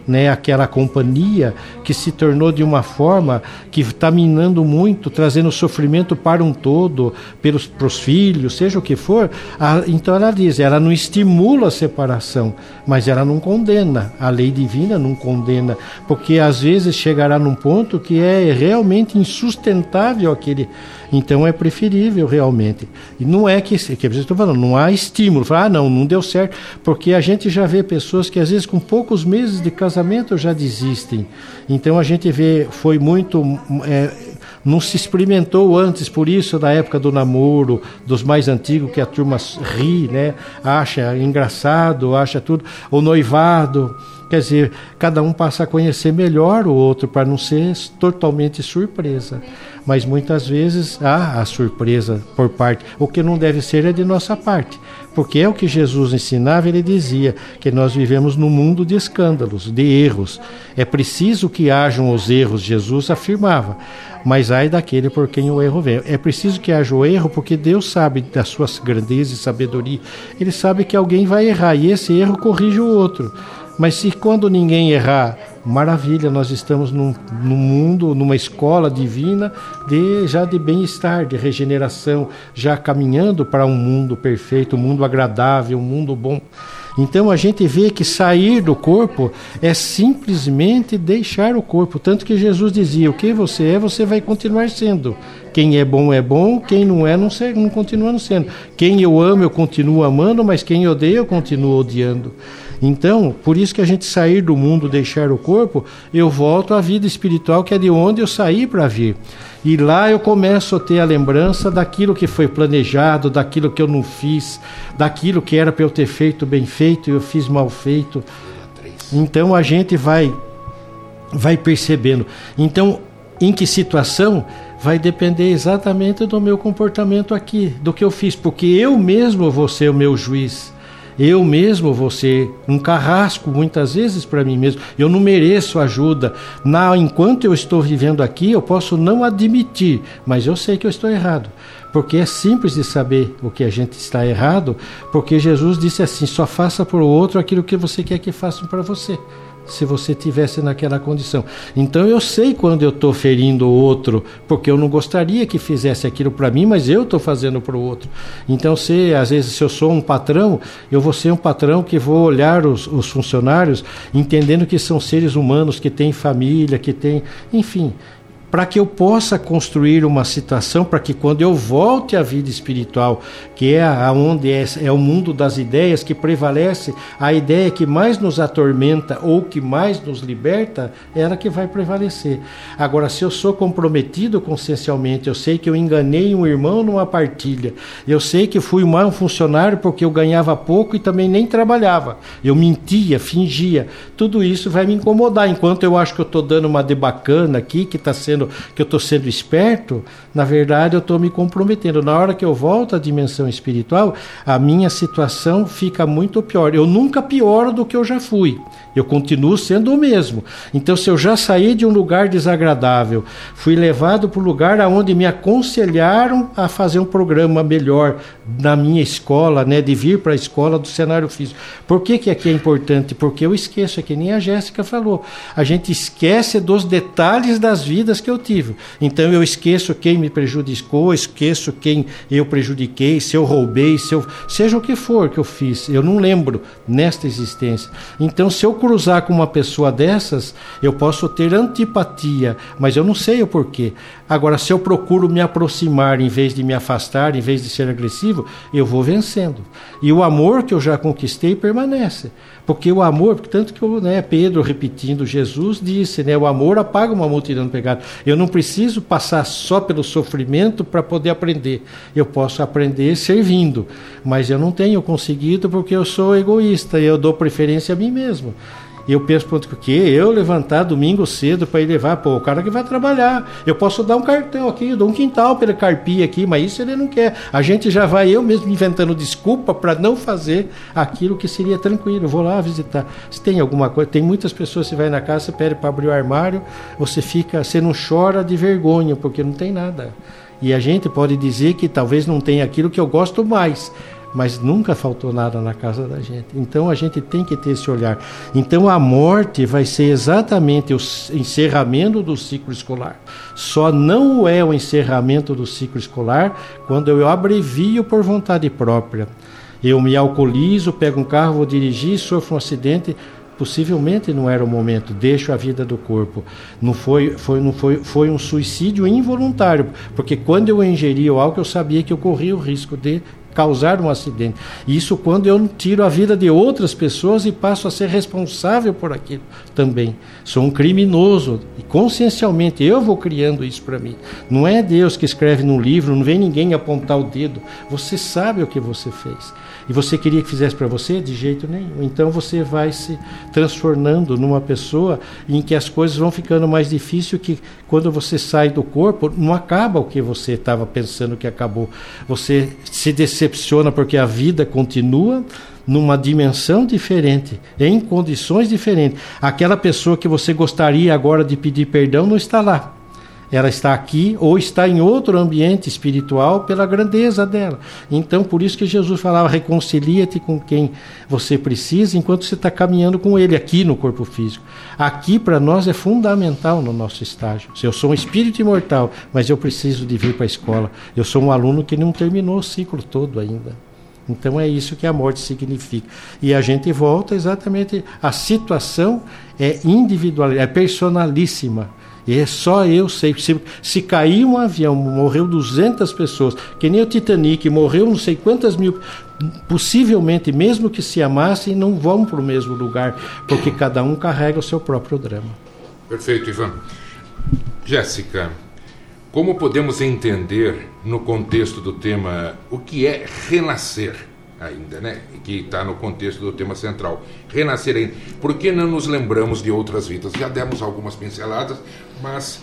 né, aquela companhia que se tornou de uma forma que está minando muito, trazendo sofrimento para um todo, pelos pros filhos, seja o que for. A, então ela diz, ela não estimula a separação, mas ela não condena. A lei divina não condena, porque às vezes chegará num ponto que é realmente insustentável aquele. Então é preferível realmente. E não é que, que eu estou falando, não há estímulo. Falar, ah, não, não deu certo, porque a gente já vê pessoas que às vezes com poucos meses de casamento casamento já desistem. Então a gente vê, foi muito. É, não se experimentou antes, por isso, na época do namoro, dos mais antigos, que a turma ri, né? acha engraçado, acha tudo. O noivado. Quer dizer, cada um passa a conhecer melhor o outro para não ser totalmente surpresa. Mas muitas vezes há a surpresa por parte. O que não deve ser é de nossa parte. Porque é o que Jesus ensinava, ele dizia que nós vivemos num mundo de escândalos, de erros. É preciso que hajam os erros, Jesus afirmava. Mas ai daquele por quem o erro vem. É preciso que haja o erro porque Deus sabe da sua grandeza e sabedoria. Ele sabe que alguém vai errar e esse erro corrige o outro. Mas se quando ninguém errar, maravilha, nós estamos num, num mundo, numa escola divina de já de bem-estar, de regeneração, já caminhando para um mundo perfeito, um mundo agradável, um mundo bom. Então a gente vê que sair do corpo é simplesmente deixar o corpo. Tanto que Jesus dizia: o que você é, você vai continuar sendo. Quem é bom é bom, quem não é, não, sei, não continua não sendo. Quem eu amo, eu continuo amando, mas quem odeia, eu continuo odiando. Então, por isso que a gente sair do mundo, deixar o corpo, eu volto à vida espiritual, que é de onde eu saí para vir. E lá eu começo a ter a lembrança daquilo que foi planejado, daquilo que eu não fiz, daquilo que era para eu ter feito bem feito e eu fiz mal feito. Então a gente vai vai percebendo. Então, em que situação vai depender exatamente do meu comportamento aqui, do que eu fiz, porque eu mesmo vou ser o meu juiz. Eu mesmo vou ser um carrasco muitas vezes para mim mesmo. Eu não mereço ajuda. Na, enquanto eu estou vivendo aqui, eu posso não admitir, mas eu sei que eu estou errado. Porque é simples de saber o que a gente está errado, porque Jesus disse assim: só faça para o outro aquilo que você quer que façam para você se você tivesse naquela condição. Então eu sei quando eu estou ferindo o outro, porque eu não gostaria que fizesse aquilo para mim, mas eu estou fazendo para o outro. Então, se às vezes se eu sou um patrão, eu vou ser um patrão que vou olhar os, os funcionários entendendo que são seres humanos, que têm família, que têm, enfim, para que eu possa construir uma situação para que quando eu volte à vida espiritual, que é aonde é, é o mundo das ideias que prevalece, a ideia que mais nos atormenta ou que mais nos liberta, é ela que vai prevalecer. Agora, se eu sou comprometido consciencialmente, eu sei que eu enganei um irmão numa partilha, eu sei que fui mal funcionário porque eu ganhava pouco e também nem trabalhava, eu mentia, fingia, tudo isso vai me incomodar. Enquanto eu acho que eu estou dando uma de bacana aqui, que está sendo que eu estou sendo esperto, na verdade eu estou me comprometendo. Na hora que eu volto à dimensão espiritual, a minha situação fica muito pior. Eu nunca pioro do que eu já fui. Eu continuo sendo o mesmo. Então, se eu já saí de um lugar desagradável, fui levado para o lugar aonde me aconselharam a fazer um programa melhor na minha escola, né, de vir para a escola do cenário físico. Por que, que aqui é importante? Porque eu esqueço, é que nem a Jéssica falou. A gente esquece dos detalhes das vidas que eu tive. Então, eu esqueço quem me prejudicou, esqueço quem eu prejudiquei, se eu roubei, se eu, seja o que for que eu fiz. Eu não lembro nesta existência. Então, se eu cruzar com uma pessoa dessas, eu posso ter antipatia, mas eu não sei o porquê. Agora, se eu procuro me aproximar em vez de me afastar, em vez de ser agressivo, eu vou vencendo. E o amor que eu já conquistei permanece. Porque o amor, tanto que né, Pedro repetindo, Jesus disse, né, o amor apaga uma multidão de pecados. Eu não preciso passar só pelo sofrimento para poder aprender. Eu posso aprender servindo, mas eu não tenho conseguido porque eu sou egoísta e eu dou preferência a mim mesmo. E eu penso, pronto, o quê? Eu levantar domingo cedo para ir levar, pô, o cara que vai trabalhar. Eu posso dar um cartão aqui, eu dou um quintal para ele carpir aqui, mas isso ele não quer. A gente já vai, eu mesmo inventando desculpa para não fazer aquilo que seria tranquilo. Eu vou lá visitar. Se tem alguma coisa, tem muitas pessoas, você vai na casa, você pede para abrir o armário, você fica, você não chora de vergonha, porque não tem nada. E a gente pode dizer que talvez não tenha aquilo que eu gosto mais, mas nunca faltou nada na casa da gente. Então a gente tem que ter esse olhar. Então a morte vai ser exatamente o encerramento do ciclo escolar. Só não é o encerramento do ciclo escolar quando eu abrevio por vontade própria. Eu me alcoolizo, pego um carro, vou dirigir, sofro um acidente, possivelmente não era o momento, deixo a vida do corpo. Não foi, foi, não foi, foi um suicídio involuntário, porque quando eu ingeri o álcool, eu sabia que eu corria o risco de causar um acidente. Isso quando eu tiro a vida de outras pessoas e passo a ser responsável por aquilo também. Sou um criminoso e consciencialmente eu vou criando isso para mim. Não é Deus que escreve num livro, não vem ninguém apontar o dedo. Você sabe o que você fez. E você queria que fizesse para você? De jeito nenhum. Então você vai se transformando numa pessoa em que as coisas vão ficando mais difíceis que quando você sai do corpo, não acaba o que você estava pensando que acabou. Você se decepciona porque a vida continua numa dimensão diferente, em condições diferentes. Aquela pessoa que você gostaria agora de pedir perdão não está lá ela está aqui ou está em outro ambiente espiritual pela grandeza dela. Então, por isso que Jesus falava: reconcilia-te com quem você precisa enquanto você está caminhando com ele aqui no corpo físico. Aqui, para nós, é fundamental no nosso estágio. Se eu sou um espírito imortal, mas eu preciso de vir para a escola, eu sou um aluno que não terminou o ciclo todo ainda. Então é isso que a morte significa. E a gente volta exatamente. A situação é individual, é personalíssima. E é só eu sei. Se, se cair um avião, morreu 200 pessoas, que nem o Titanic, morreu não sei quantas mil. Possivelmente, mesmo que se amassem, não vão para o mesmo lugar, porque cada um carrega o seu próprio drama. Perfeito, Ivan. Jéssica, como podemos entender, no contexto do tema, o que é renascer? ainda, né? Que está no contexto do tema central. Renascer ainda. Por que não nos lembramos de outras vidas? Já demos algumas pinceladas, mas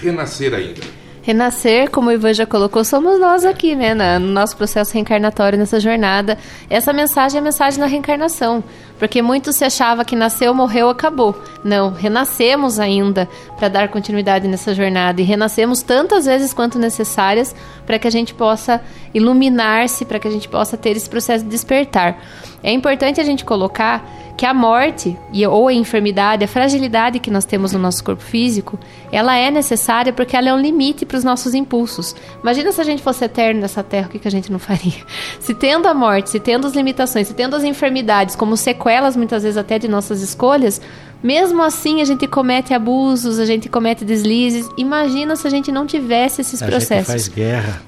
renascer ainda. Renascer, como o Ivan já colocou, somos nós aqui, né? No nosso processo reencarnatório, nessa jornada. Essa mensagem é a mensagem da reencarnação. Porque muito se achava que nasceu, morreu, acabou. Não, renascemos ainda para dar continuidade nessa jornada. E renascemos tantas vezes quanto necessárias para que a gente possa iluminar-se, para que a gente possa ter esse processo de despertar. É importante a gente colocar que a morte ou a enfermidade, a fragilidade que nós temos no nosso corpo físico, ela é necessária porque ela é um limite para os nossos impulsos. Imagina se a gente fosse eterno nessa terra, o que, que a gente não faria? Se tendo a morte, se tendo as limitações, se tendo as enfermidades como sequelas muitas vezes até de nossas escolhas, mesmo assim a gente comete abusos, a gente comete deslizes. Imagina se a gente não tivesse esses a processos. A gente faz guerra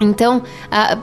então,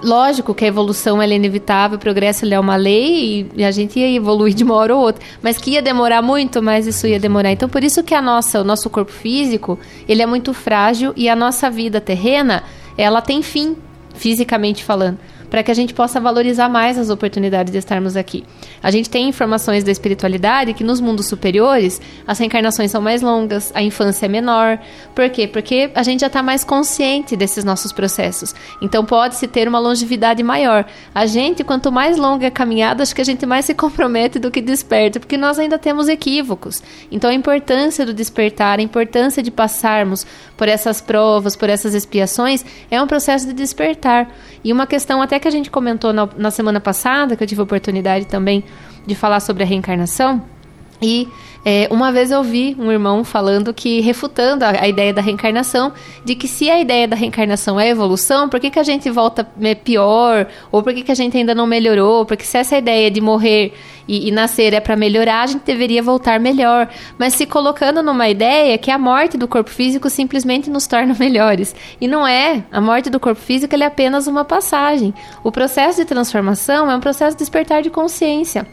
lógico que a evolução é inevitável, o progresso é uma lei e a gente ia evoluir de uma hora ou outra, mas que ia demorar muito, mas isso ia demorar. Então, por isso que a nossa, o nosso corpo físico, ele é muito frágil e a nossa vida terrena, ela tem fim, fisicamente falando para que a gente possa valorizar mais as oportunidades de estarmos aqui. A gente tem informações da espiritualidade que nos mundos superiores as reencarnações são mais longas, a infância é menor. Por quê? Porque a gente já está mais consciente desses nossos processos. Então pode-se ter uma longevidade maior. A gente, quanto mais longa a caminhada, acho que a gente mais se compromete do que desperta, porque nós ainda temos equívocos. Então a importância do despertar, a importância de passarmos por essas provas, por essas expiações, é um processo de despertar. E uma questão até que a gente comentou na, na semana passada, que eu tive a oportunidade também de falar sobre a reencarnação, e é, uma vez eu vi um irmão falando que, refutando a, a, ideia da reencarnação, de que se a ideia da reencarnação é evolução, por que, que a gente volta é, pior? Ou por que, que a gente ainda não melhorou? Porque se essa ideia de morrer e, e nascer é para melhorar, a gente deveria voltar melhor. Mas se colocando numa ideia que a morte do corpo físico simplesmente nos torna melhores. E não é. A morte do corpo físico é apenas uma passagem. O processo de transformação é um processo de despertar de consciência.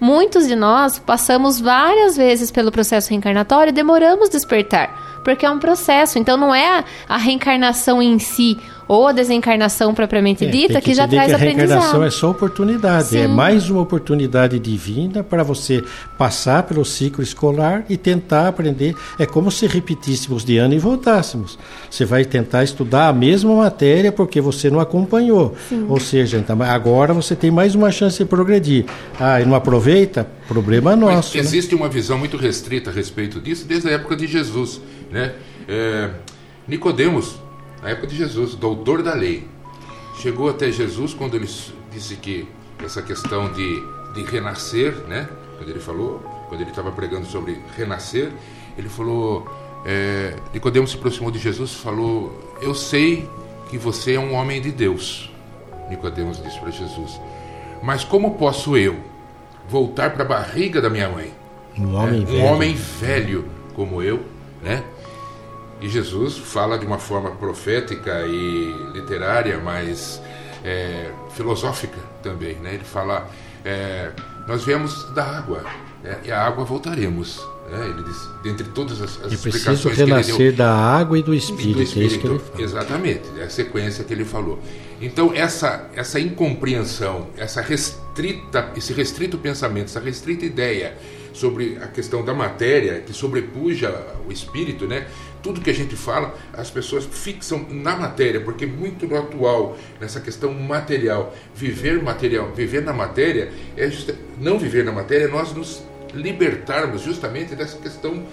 Muitos de nós passamos várias vezes pelo processo reencarnatório e demoramos despertar, porque é um processo. Então não é a, a reencarnação em si ou a desencarnação propriamente é, dita que, que já traz que a aprendizado. A reencarnação é só oportunidade, Sim. é mais uma oportunidade divina para você passar pelo ciclo escolar e tentar aprender. É como se repetíssemos de ano e voltássemos. Você vai tentar estudar a mesma matéria porque você não acompanhou. Sim. Ou seja, então, agora você tem mais uma chance de progredir. Ah, e não aproveita? Problema nosso. Mas né? existe né? uma visão muito restrita a respeito disso desde a época de Jesus, né? É, Nicodemos na época de Jesus, doutor da lei. Chegou até Jesus quando ele disse que essa questão de, de renascer, né? Quando ele falou, quando ele estava pregando sobre renascer, ele falou, é, Nicodemo se aproximou de Jesus e falou, eu sei que você é um homem de Deus. Nicodemos disse para Jesus, mas como posso eu voltar para a barriga da minha mãe? Um homem é, um velho. homem velho como eu, né? E Jesus fala de uma forma profética e literária, mas é, filosófica também. Né? Ele fala: é, Nós viemos da água, né? e a água voltaremos. Né? Ele diz, dentre todas as, as e preciso renascer deu, da água e do espírito. E do espírito é exatamente, é a sequência que ele falou. Então essa essa incompreensão, essa restrita, esse restrito pensamento, essa restrita ideia sobre a questão da matéria que sobrepuja o espírito, né? Tudo que a gente fala, as pessoas fixam na matéria, porque muito no atual, nessa questão material, viver material, viver na matéria, é just, não viver na matéria, é nós nos libertarmos justamente dessa questão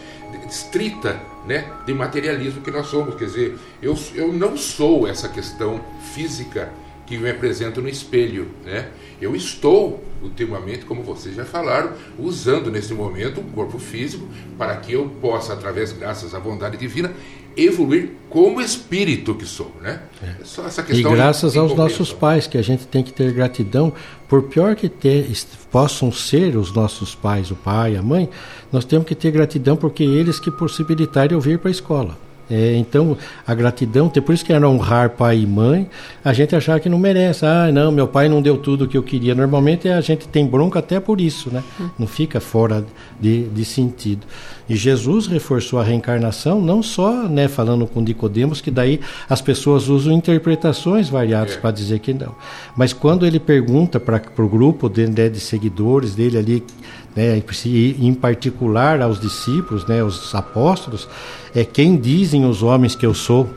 estrita né, de materialismo que nós somos. Quer dizer, eu, eu não sou essa questão física que me apresento no espelho. Né? Eu estou, ultimamente, como vocês já falaram, usando nesse momento o corpo físico para que eu possa, através, graças à vontade divina, evoluir como espírito que sou, né? É. é só essa questão e graças aos nossos pais, que a gente tem que ter gratidão, por pior que ter, possam ser os nossos pais, o pai, a mãe, nós temos que ter gratidão porque eles que possibilitaram eu vir para a escola. É, então, a gratidão, por isso que era honrar pai e mãe, a gente achar que não merece. Ah, não, meu pai não deu tudo o que eu queria. Normalmente a gente tem bronca até por isso, né? Não fica fora de, de sentido. E Jesus reforçou a reencarnação, não só né, falando com Nicodemos, que daí as pessoas usam interpretações variadas é. para dizer que não. Mas quando ele pergunta para o grupo de, né, de seguidores dele ali, né, em particular aos discípulos, né, aos apóstolos, é quem dizem os homens que eu sou.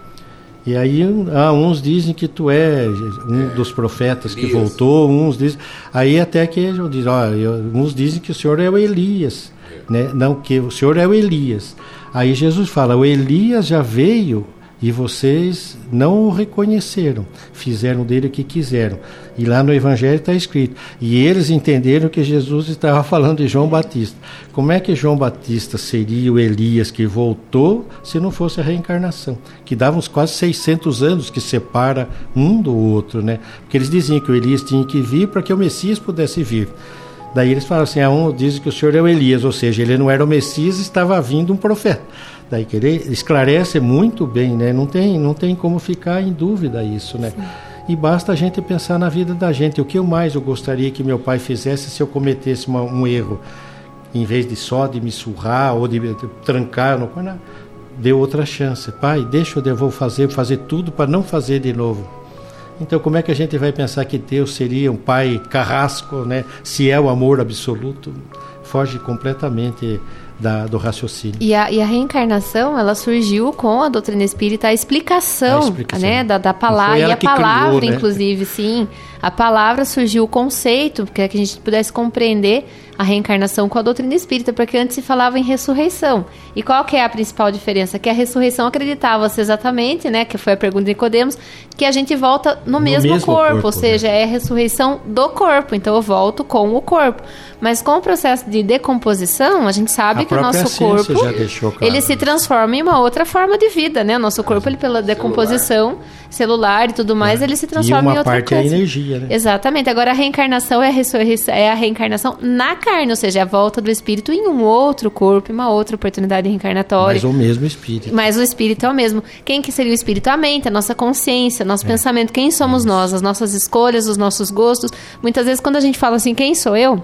E aí ah, uns dizem que tu é um é, dos profetas Elias. que voltou, uns dizem. Aí até que diz, ó, uns dizem que o senhor é o Elias. Né? Não, que o senhor é o Elias. Aí Jesus fala, o Elias já veio e vocês não o reconheceram, fizeram dele o que quiseram. E lá no Evangelho está escrito. E eles entenderam que Jesus estava falando de João Batista. Como é que João Batista seria o Elias que voltou se não fosse a reencarnação? Que dava uns quase 600 anos que separa um do outro, né? Porque eles diziam que o Elias tinha que vir para que o Messias pudesse vir. Daí eles falam assim: ah, um diz que o senhor é o Elias, ou seja, ele não era o Messias, estava vindo um profeta. Daí que ele esclarece muito bem, né? Não tem, não tem como ficar em dúvida isso, né? Sim. E basta a gente pensar na vida da gente. O que eu mais eu gostaria que meu pai fizesse se eu cometesse uma, um erro? Em vez de só de me surrar ou de, de trancar, não, deu outra chance. Pai, deixa eu, eu vou fazer, fazer tudo para não fazer de novo. Então, como é que a gente vai pensar que Deus seria um pai carrasco, né? Se é o amor absoluto, foge completamente da, do raciocínio. E a, e a, reencarnação, ela surgiu com a doutrina espírita, a explicação, a explicação. Né, da, da palavra, e a palavra, criou, né? inclusive, sim. A palavra surgiu o conceito, para que a gente pudesse compreender a reencarnação com a doutrina espírita, porque antes se falava em ressurreição. E qual que é a principal diferença? Que a ressurreição acreditava-se exatamente, né, que foi a pergunta de Nicodemos, que a gente volta no, no mesmo, mesmo, corpo, corpo ou seja, né? é a ressurreição do corpo. Então eu volto com o corpo. Mas com o processo de decomposição, a gente sabe a que o nosso corpo claro. ele se transforma em uma outra forma de vida, né? O nosso corpo, ele pela decomposição celular, celular e tudo mais, é. ele se transforma em outra parte coisa. É energia, né? Exatamente. Agora a reencarnação é a, ressurreição, é a reencarnação na carne, ou seja, a volta do espírito em um outro corpo, em uma outra oportunidade reencarnatória. Mas o mesmo espírito. Mas o espírito é o mesmo. Quem que seria o espírito? A mente, a nossa consciência, nosso é. pensamento. Quem somos nós? As nossas escolhas, os nossos gostos. Muitas vezes quando a gente fala assim, quem sou eu?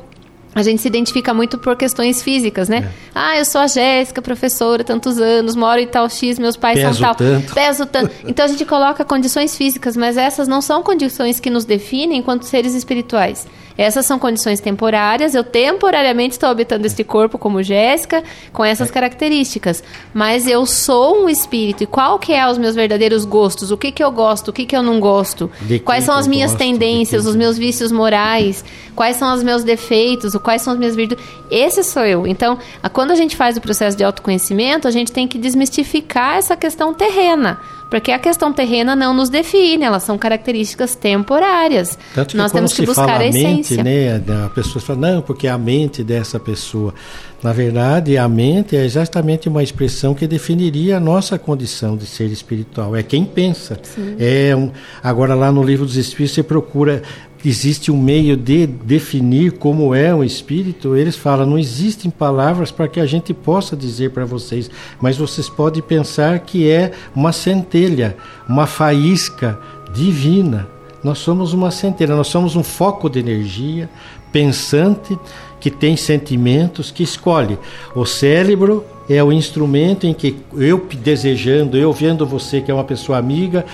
A gente se identifica muito por questões físicas, né? É. Ah, eu sou a Jéssica, professora, tantos anos, moro em tal X, meus pais Peso são tal. Tanto. Peso tanto. Então a gente coloca condições físicas, mas essas não são condições que nos definem enquanto seres espirituais. Essas são condições temporárias. Eu temporariamente estou habitando este corpo como Jéssica, com essas é. características. Mas eu sou um espírito. E qual que é os meus verdadeiros gostos? O que, que eu gosto? O que, que eu não gosto? Quais são as minhas gosto, tendências, os meus vícios morais? Quais são os meus defeitos? Quais são as minhas virtudes? Esse sou eu. Então, quando a gente faz o processo de autoconhecimento, a gente tem que desmistificar essa questão terrena. Porque a questão terrena não nos define, elas são características temporárias. Tanto que Nós temos que buscar a, a essência. Mente, né, a pessoa fala, não, porque a mente dessa pessoa. Na verdade, a mente é exatamente uma expressão que definiria a nossa condição de ser espiritual. É quem pensa. Sim. É um, agora, lá no livro dos Espíritos, você procura existe um meio de definir como é um espírito, eles falam, não existem palavras para que a gente possa dizer para vocês, mas vocês podem pensar que é uma centelha, uma faísca divina. Nós somos uma centelha, nós somos um foco de energia pensante que tem sentimentos, que escolhe. O cérebro é o instrumento em que eu desejando, eu vendo você que é uma pessoa amiga,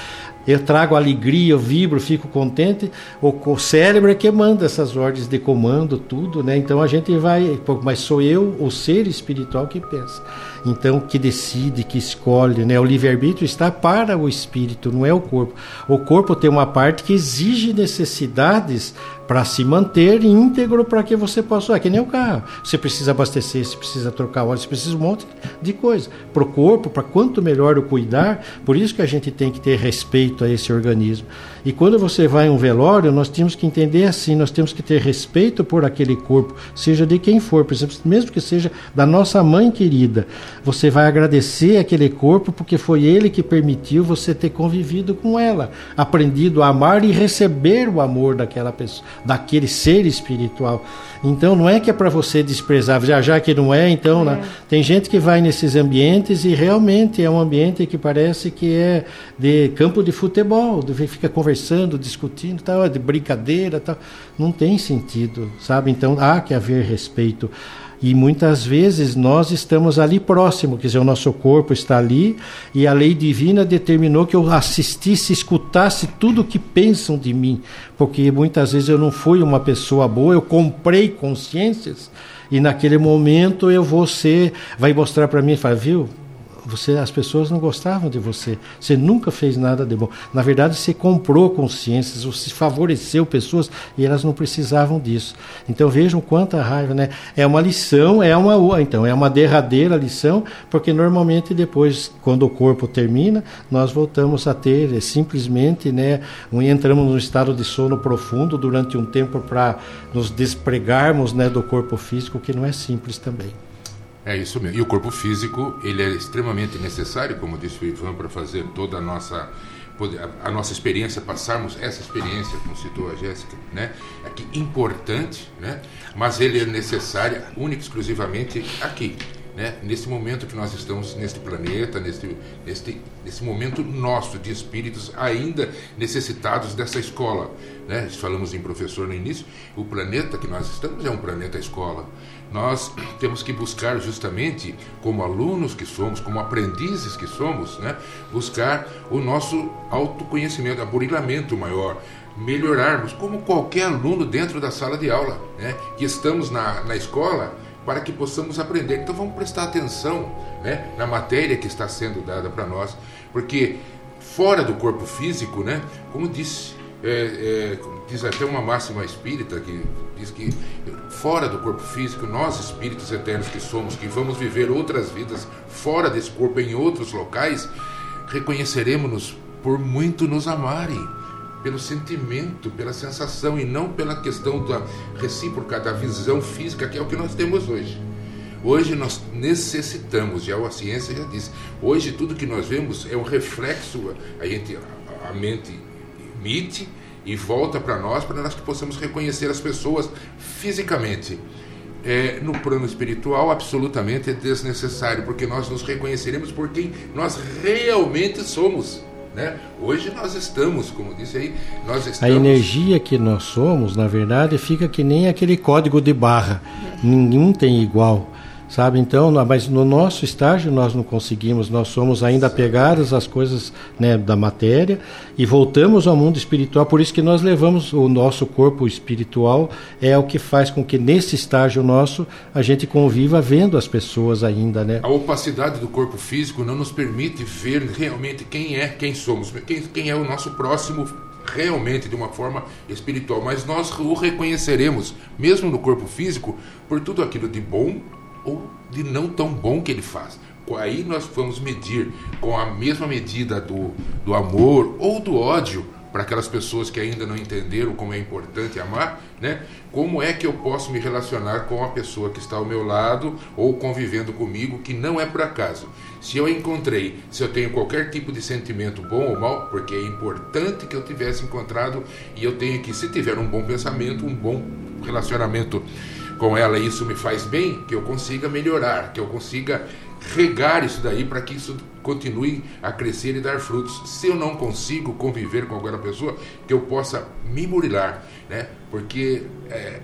eu trago alegria, eu vibro, fico contente. O, o, cérebro é que manda essas ordens de comando, tudo, né? Então a gente vai, mas sou eu, o ser espiritual que pensa. Então que decide, que escolhe, né? O livre-arbítrio está para o espírito, não é o corpo. O corpo tem uma parte que exige necessidades para se manter íntegro para que você possa. É que nem o carro. Você precisa abastecer, você precisa trocar óleo, você precisa um monte de coisa. Para o corpo, para quanto melhor o cuidar, por isso que a gente tem que ter respeito a esse organismo. E quando você vai a um velório, nós temos que entender assim: nós temos que ter respeito por aquele corpo, seja de quem for, por exemplo, mesmo que seja da nossa mãe querida. Você vai agradecer aquele corpo porque foi ele que permitiu você ter convivido com ela, aprendido a amar e receber o amor daquela pessoa daquele ser espiritual. Então não é que é para você desprezar, já, já que não é, então né? é. Né? tem gente que vai nesses ambientes e realmente é um ambiente que parece que é de campo de futebol, fica conversando, discutindo, tal, é de brincadeira, tal. Não tem sentido, sabe? Então há que haver respeito. E muitas vezes nós estamos ali próximo, quer dizer, o nosso corpo está ali e a lei divina determinou que eu assistisse, escutasse tudo o que pensam de mim, porque muitas vezes eu não fui uma pessoa boa, eu comprei consciências e naquele momento eu vou ser, vai mostrar para mim, fala, viu? Você, as pessoas não gostavam de você. Você nunca fez nada de bom. Na verdade, você comprou consciências, você favoreceu pessoas e elas não precisavam disso. Então vejam quanta raiva, né? É uma lição, é uma então é uma derradeira lição, porque normalmente depois, quando o corpo termina, nós voltamos a ter é, simplesmente, né? Entramos num estado de sono profundo durante um tempo para nos despregarmos, né, do corpo físico, que não é simples também. É isso mesmo. E o corpo físico, ele é extremamente necessário, como disse o Ivan, para fazer toda a nossa a nossa experiência, passarmos essa experiência, como citou a Jéssica, né? É que importante, né? Mas ele é necessário única e exclusivamente aqui, né? Nesse momento que nós estamos neste planeta, neste, neste, nesse momento nosso de espíritos ainda necessitados dessa escola, né? Falamos em professor no início, o planeta que nós estamos é um planeta escola nós temos que buscar justamente, como alunos que somos, como aprendizes que somos, né, buscar o nosso autoconhecimento, aburilamento maior, melhorarmos, como qualquer aluno dentro da sala de aula, né, que estamos na, na escola, para que possamos aprender. Então vamos prestar atenção né, na matéria que está sendo dada para nós, porque fora do corpo físico, né, como disse, é, é, diz até uma máxima espírita que diz que fora do corpo físico, nós espíritos eternos que somos, que vamos viver outras vidas fora desse corpo, em outros locais, reconheceremos-nos por muito nos amarem, pelo sentimento, pela sensação e não pela questão da recíproca, da visão física, que é o que nós temos hoje. Hoje nós necessitamos, já a ciência já disse, hoje tudo que nós vemos é um reflexo, a, gente, a mente emite e volta para nós, para nós que possamos reconhecer as pessoas fisicamente. É, no plano espiritual, absolutamente é desnecessário, porque nós nos reconheceremos por quem nós realmente somos. Né? Hoje nós estamos, como disse aí, nós estamos. A energia que nós somos, na verdade, fica que nem aquele código de barra. Nenhum tem igual sabe? Então, mas no nosso estágio nós não conseguimos, nós somos ainda apegados às coisas né, da matéria e voltamos ao mundo espiritual. Por isso que nós levamos o nosso corpo espiritual é o que faz com que nesse estágio nosso a gente conviva vendo as pessoas ainda, né? A opacidade do corpo físico não nos permite ver realmente quem é, quem somos, quem, quem é o nosso próximo realmente de uma forma espiritual, mas nós o reconheceremos, mesmo no corpo físico, por tudo aquilo de bom ou de não tão bom que ele faz. Aí nós vamos medir com a mesma medida do, do amor ou do ódio para aquelas pessoas que ainda não entenderam como é importante amar, né? Como é que eu posso me relacionar com a pessoa que está ao meu lado ou convivendo comigo que não é por acaso? Se eu encontrei, se eu tenho qualquer tipo de sentimento bom ou mal, porque é importante que eu tivesse encontrado e eu tenho que, se tiver um bom pensamento, um bom relacionamento com ela isso me faz bem, que eu consiga melhorar, que eu consiga regar isso daí para que isso continue a crescer e dar frutos. Se eu não consigo conviver com aquela pessoa, que eu possa me murilar, né? Porque é,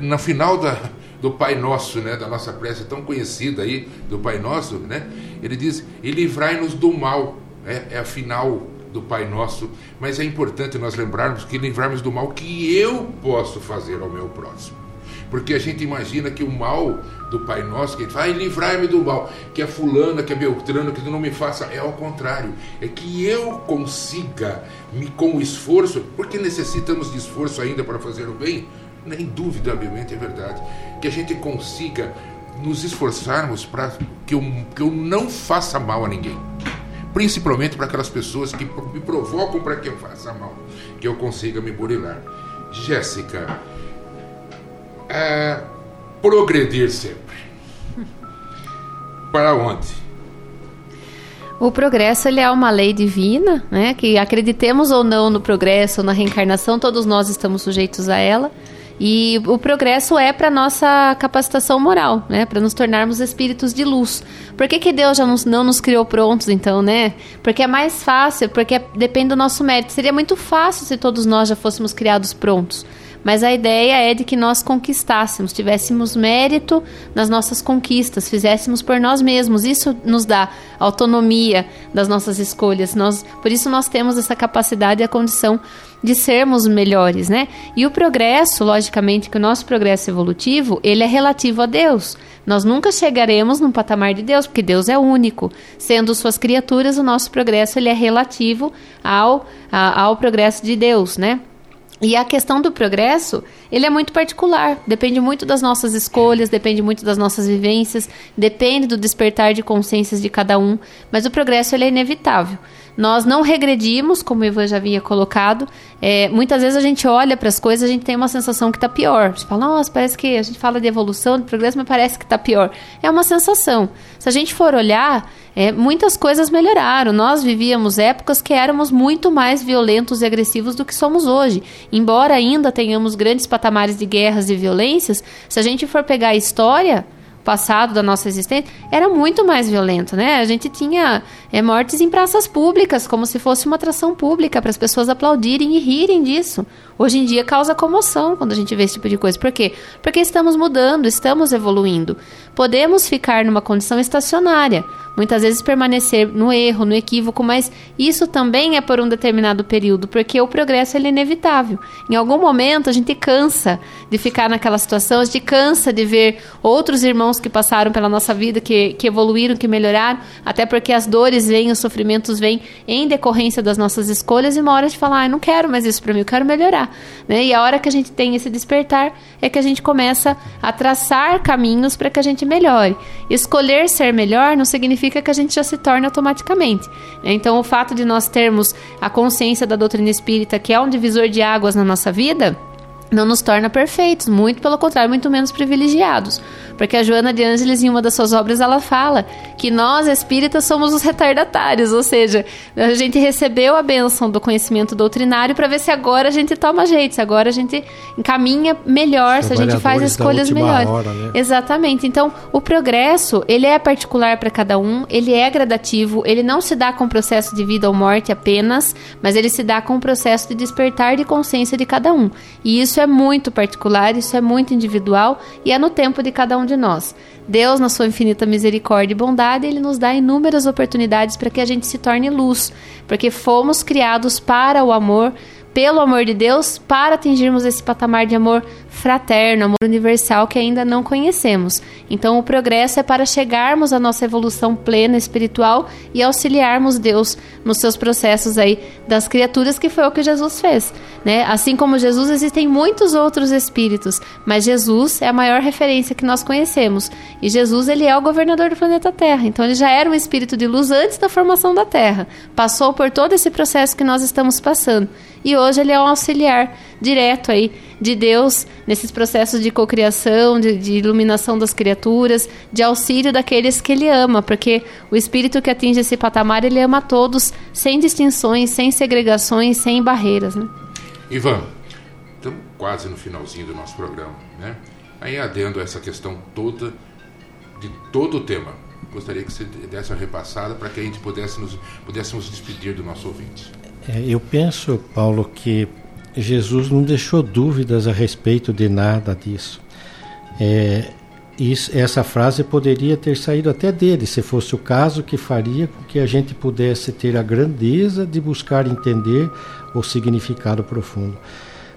no final da, do Pai Nosso, né, da nossa prece tão conhecida aí do Pai Nosso, né? Ele diz: "E livrai-nos do mal", né? É a final do Pai Nosso, mas é importante nós lembrarmos que livrarmos do mal que eu posso fazer ao meu próximo. Porque a gente imagina que o mal do Pai Nosso, que vai livrar-me do mal, que é fulana, que é Beltrano, que não me faça, é ao contrário. É que eu consiga, me, com esforço, porque necessitamos de esforço ainda para fazer o bem, indubitavelmente é verdade, que a gente consiga nos esforçarmos para que eu, que eu não faça mal a ninguém. Principalmente para aquelas pessoas que me provocam para que eu faça mal, que eu consiga me burilar. Jéssica, é, progredir sempre. Para onde? O progresso ele é uma lei divina, né? Que acreditemos ou não no progresso, na reencarnação, todos nós estamos sujeitos a ela. E o progresso é para nossa capacitação moral, né? Para nos tornarmos espíritos de luz. Por que, que Deus já não, não nos criou prontos, então, né? Porque é mais fácil, porque depende do nosso mérito. Seria muito fácil se todos nós já fôssemos criados prontos. Mas a ideia é de que nós conquistássemos, tivéssemos mérito nas nossas conquistas, fizéssemos por nós mesmos. Isso nos dá autonomia das nossas escolhas. Nós, por isso nós temos essa capacidade e a condição de sermos melhores, né? E o progresso, logicamente, que o nosso progresso evolutivo, ele é relativo a Deus. Nós nunca chegaremos num patamar de Deus, porque Deus é único. Sendo suas criaturas, o nosso progresso ele é relativo ao, a, ao progresso de Deus, né? E a questão do progresso, ele é muito particular, depende muito das nossas escolhas, depende muito das nossas vivências, depende do despertar de consciências de cada um, mas o progresso ele é inevitável. Nós não regredimos, como o Ivan já havia colocado. É, muitas vezes a gente olha para as coisas, a gente tem uma sensação que está pior. Você fala, nossa, parece que a gente fala de evolução, de progresso, mas parece que está pior. É uma sensação. Se a gente for olhar, é, muitas coisas melhoraram. Nós vivíamos épocas que éramos muito mais violentos e agressivos do que somos hoje. Embora ainda tenhamos grandes patamares de guerras e violências, se a gente for pegar a história passado da nossa existência era muito mais violento, né? A gente tinha é, mortes em praças públicas, como se fosse uma atração pública para as pessoas aplaudirem e rirem disso. Hoje em dia causa comoção quando a gente vê esse tipo de coisa. Por quê? Porque estamos mudando, estamos evoluindo. Podemos ficar numa condição estacionária, muitas vezes permanecer no erro, no equívoco, mas isso também é por um determinado período, porque o progresso é inevitável. Em algum momento a gente cansa de ficar naquela situação, a gente cansa de ver outros irmãos que passaram pela nossa vida, que, que evoluíram, que melhoraram, até porque as dores vêm, os sofrimentos vêm em decorrência das nossas escolhas, e uma hora de falar, ah, não quero mais isso para mim, eu quero melhorar. Né? E a hora que a gente tem esse despertar é que a gente começa a traçar caminhos para que a gente melhore. Escolher ser melhor não significa que a gente já se torne automaticamente. Né? Então, o fato de nós termos a consciência da doutrina espírita, que é um divisor de águas na nossa vida, não nos torna perfeitos, muito pelo contrário, muito menos privilegiados. Porque a Joana de Ângeles, em uma das suas obras, ela fala que nós espíritas somos os retardatários, ou seja, a gente recebeu a benção do conhecimento doutrinário para ver se agora a gente toma jeito, se agora a gente encaminha melhor, se a gente faz escolhas melhores. Hora, né? Exatamente. Então, o progresso, ele é particular para cada um, ele é gradativo, ele não se dá com o processo de vida ou morte apenas, mas ele se dá com o processo de despertar de consciência de cada um. E isso é muito particular, isso é muito individual e é no tempo de cada um de nós. Deus, na sua infinita misericórdia e bondade, ele nos dá inúmeras oportunidades para que a gente se torne luz, porque fomos criados para o amor, pelo amor de Deus, para atingirmos esse patamar de amor fraterno, amor universal que ainda não conhecemos. Então, o progresso é para chegarmos à nossa evolução plena espiritual e auxiliarmos Deus nos seus processos aí das criaturas, que foi o que Jesus fez, né? Assim como Jesus, existem muitos outros espíritos, mas Jesus é a maior referência que nós conhecemos. E Jesus, ele é o governador do planeta Terra. Então, ele já era um espírito de luz antes da formação da Terra. Passou por todo esse processo que nós estamos passando. E hoje ele é um auxiliar direto aí de Deus nesses processos de cocriação, de, de iluminação das criaturas, de auxílio daqueles que Ele ama, porque o espírito que atinge esse patamar, ele ama todos, sem distinções, sem segregações, sem barreiras. Né? Ivan, estamos quase no finalzinho do nosso programa, né? Aí adendo essa questão toda, de todo o tema, gostaria que você desse uma repassada para que a gente pudesse nos, pudéssemos despedir do nosso ouvinte. É, eu penso, Paulo, que Jesus não deixou dúvidas a respeito de nada disso. É, isso, essa frase poderia ter saído até dele, se fosse o caso, que faria com que a gente pudesse ter a grandeza de buscar entender o significado profundo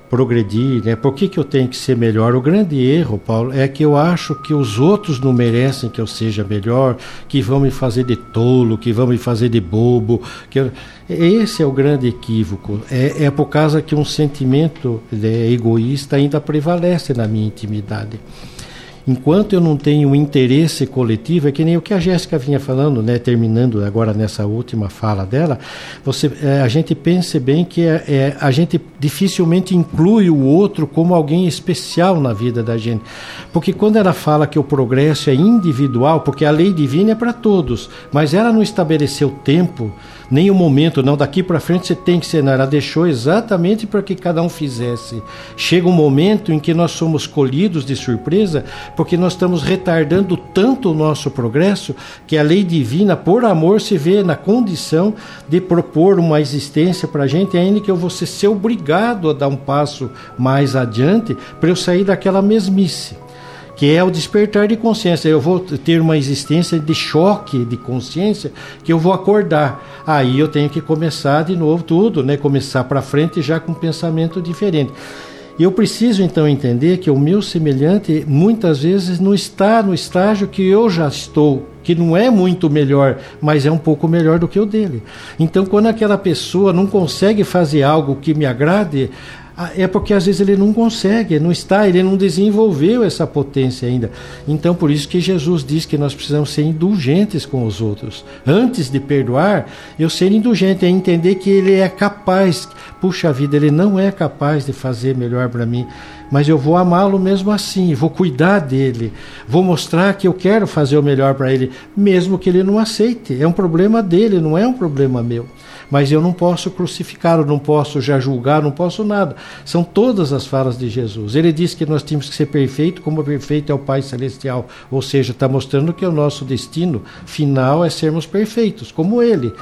progredir, né? Por que, que eu tenho que ser melhor? O grande erro, Paulo, é que eu acho que os outros não merecem que eu seja melhor, que vão me fazer de tolo, que vão me fazer de bobo. Que eu... Esse é o grande equívoco. É, é por causa que um sentimento né, egoísta ainda prevalece na minha intimidade enquanto eu não tenho um interesse coletivo, é que nem o que a Jéssica vinha falando, né, terminando agora nessa última fala dela, você, é, a gente pense bem que é, é, a gente dificilmente inclui o outro como alguém especial na vida da gente. Porque quando ela fala que o progresso é individual, porque a lei divina é para todos, mas ela não estabeleceu tempo nem o momento, não, daqui para frente você tem que ser, ela deixou exatamente para que cada um fizesse. Chega um momento em que nós somos colhidos de surpresa, porque nós estamos retardando tanto o nosso progresso, que a lei divina, por amor, se vê na condição de propor uma existência para a gente, ainda que eu vou ser obrigado a dar um passo mais adiante para eu sair daquela mesmice que é o despertar de consciência. Eu vou ter uma existência de choque de consciência que eu vou acordar. Aí eu tenho que começar de novo tudo, né? Começar para frente já com um pensamento diferente. Eu preciso então entender que o meu semelhante muitas vezes não está no estágio que eu já estou, que não é muito melhor, mas é um pouco melhor do que o dele. Então, quando aquela pessoa não consegue fazer algo que me agrade, é porque às vezes ele não consegue, não está, ele não desenvolveu essa potência ainda. Então, por isso que Jesus diz que nós precisamos ser indulgentes com os outros. Antes de perdoar, eu ser indulgente é entender que ele é capaz. Puxa vida, ele não é capaz de fazer melhor para mim, mas eu vou amá-lo mesmo assim, vou cuidar dele, vou mostrar que eu quero fazer o melhor para ele, mesmo que ele não aceite. É um problema dele, não é um problema meu mas eu não posso crucificá-lo, não posso já julgar, não posso nada. São todas as falas de Jesus. Ele diz que nós temos que ser perfeito como perfeito é o Pai Celestial, ou seja, está mostrando que o nosso destino final é sermos perfeitos, como Ele.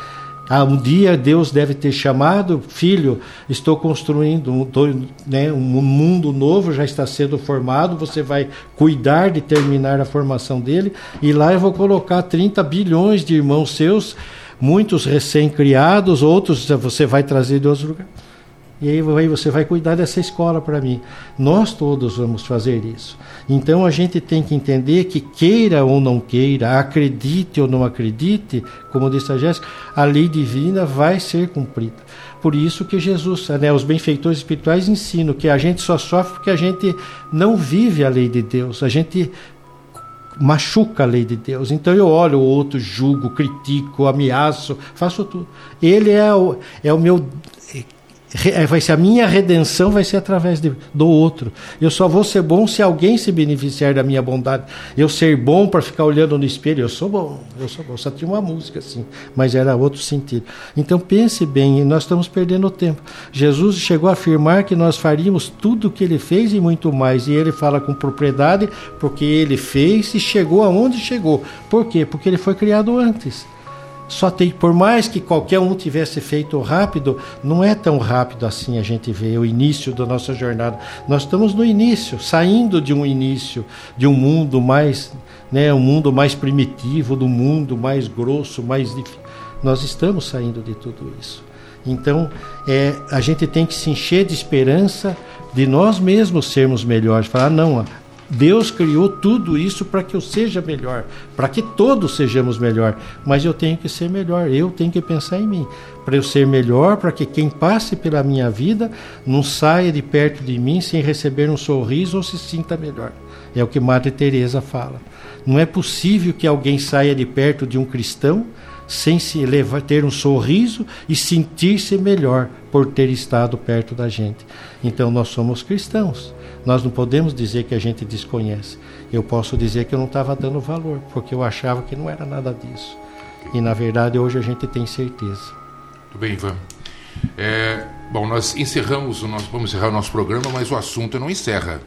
Ah, um dia Deus deve ter chamado, filho, estou construindo um, né, um mundo novo, já está sendo formado, você vai cuidar de terminar a formação dele, e lá eu vou colocar 30 bilhões de irmãos seus muitos recém-criados, outros você vai trazer de outros lugares. E aí você vai cuidar dessa escola para mim. Nós todos vamos fazer isso. Então a gente tem que entender que queira ou não queira, acredite ou não acredite, como disse a Jéssica, a lei divina vai ser cumprida. Por isso que Jesus, né, os benfeitores espirituais ensinam que a gente só sofre porque a gente não vive a lei de Deus. A gente machuca a lei de Deus. Então eu olho o outro, julgo, critico, ameaço, faço tudo. Ele é o, é o meu vai ser a minha redenção vai ser através de, do outro. Eu só vou ser bom se alguém se beneficiar da minha bondade. Eu ser bom para ficar olhando no espelho, eu sou bom, eu sou bom. Só tinha uma música assim, mas era outro sentido. Então pense bem, nós estamos perdendo tempo. Jesus chegou a afirmar que nós faríamos tudo o que ele fez e muito mais. E ele fala com propriedade porque ele fez e chegou aonde chegou. Por quê? Porque ele foi criado antes. Só tem, por mais que qualquer um tivesse feito rápido, não é tão rápido assim a gente vê o início da nossa jornada. Nós estamos no início, saindo de um início, de um mundo mais, né, um mundo mais primitivo, do mundo mais grosso, mais difícil. Nós estamos saindo de tudo isso. Então, é, a gente tem que se encher de esperança de nós mesmos sermos melhores. Falar, não, Deus criou tudo isso para que eu seja melhor, para que todos sejamos melhor. Mas eu tenho que ser melhor, eu tenho que pensar em mim. Para eu ser melhor, para que quem passe pela minha vida não saia de perto de mim sem receber um sorriso ou se sinta melhor. É o que Madre Teresa fala. Não é possível que alguém saia de perto de um cristão sem se ter um sorriso e sentir-se melhor por ter estado perto da gente. Então nós somos cristãos. Nós não podemos dizer que a gente desconhece. Eu posso dizer que eu não estava dando valor, porque eu achava que não era nada disso. E na verdade hoje a gente tem certeza. Tudo bem, Ivan. É, bom, nós encerramos nosso, vamos encerrar o nosso programa, mas o assunto não encerra.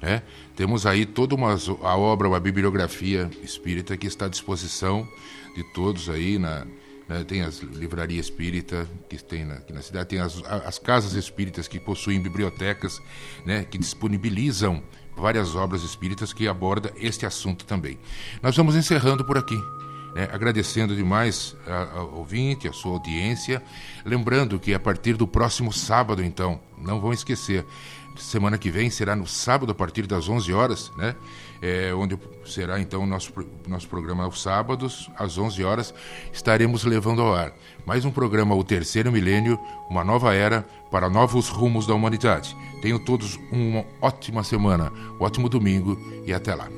Né? Temos aí toda uma, a obra, uma bibliografia espírita que está à disposição de todos aí na, né, tem as livrarias espírita que tem na, aqui na cidade, tem as, as casas espíritas que possuem bibliotecas né, que disponibilizam várias obras espíritas que abordam este assunto também. Nós vamos encerrando por aqui. Né, agradecendo demais ao ouvinte, a sua audiência. Lembrando que a partir do próximo sábado, então, não vão esquecer, semana que vem será no sábado, a partir das 11 horas, né? É, onde será então o nosso, nosso programa aos sábados, às 11 horas, estaremos levando ao ar mais um programa O Terceiro Milênio, uma nova era para novos rumos da humanidade. Tenham todos uma ótima semana, um ótimo domingo e até lá.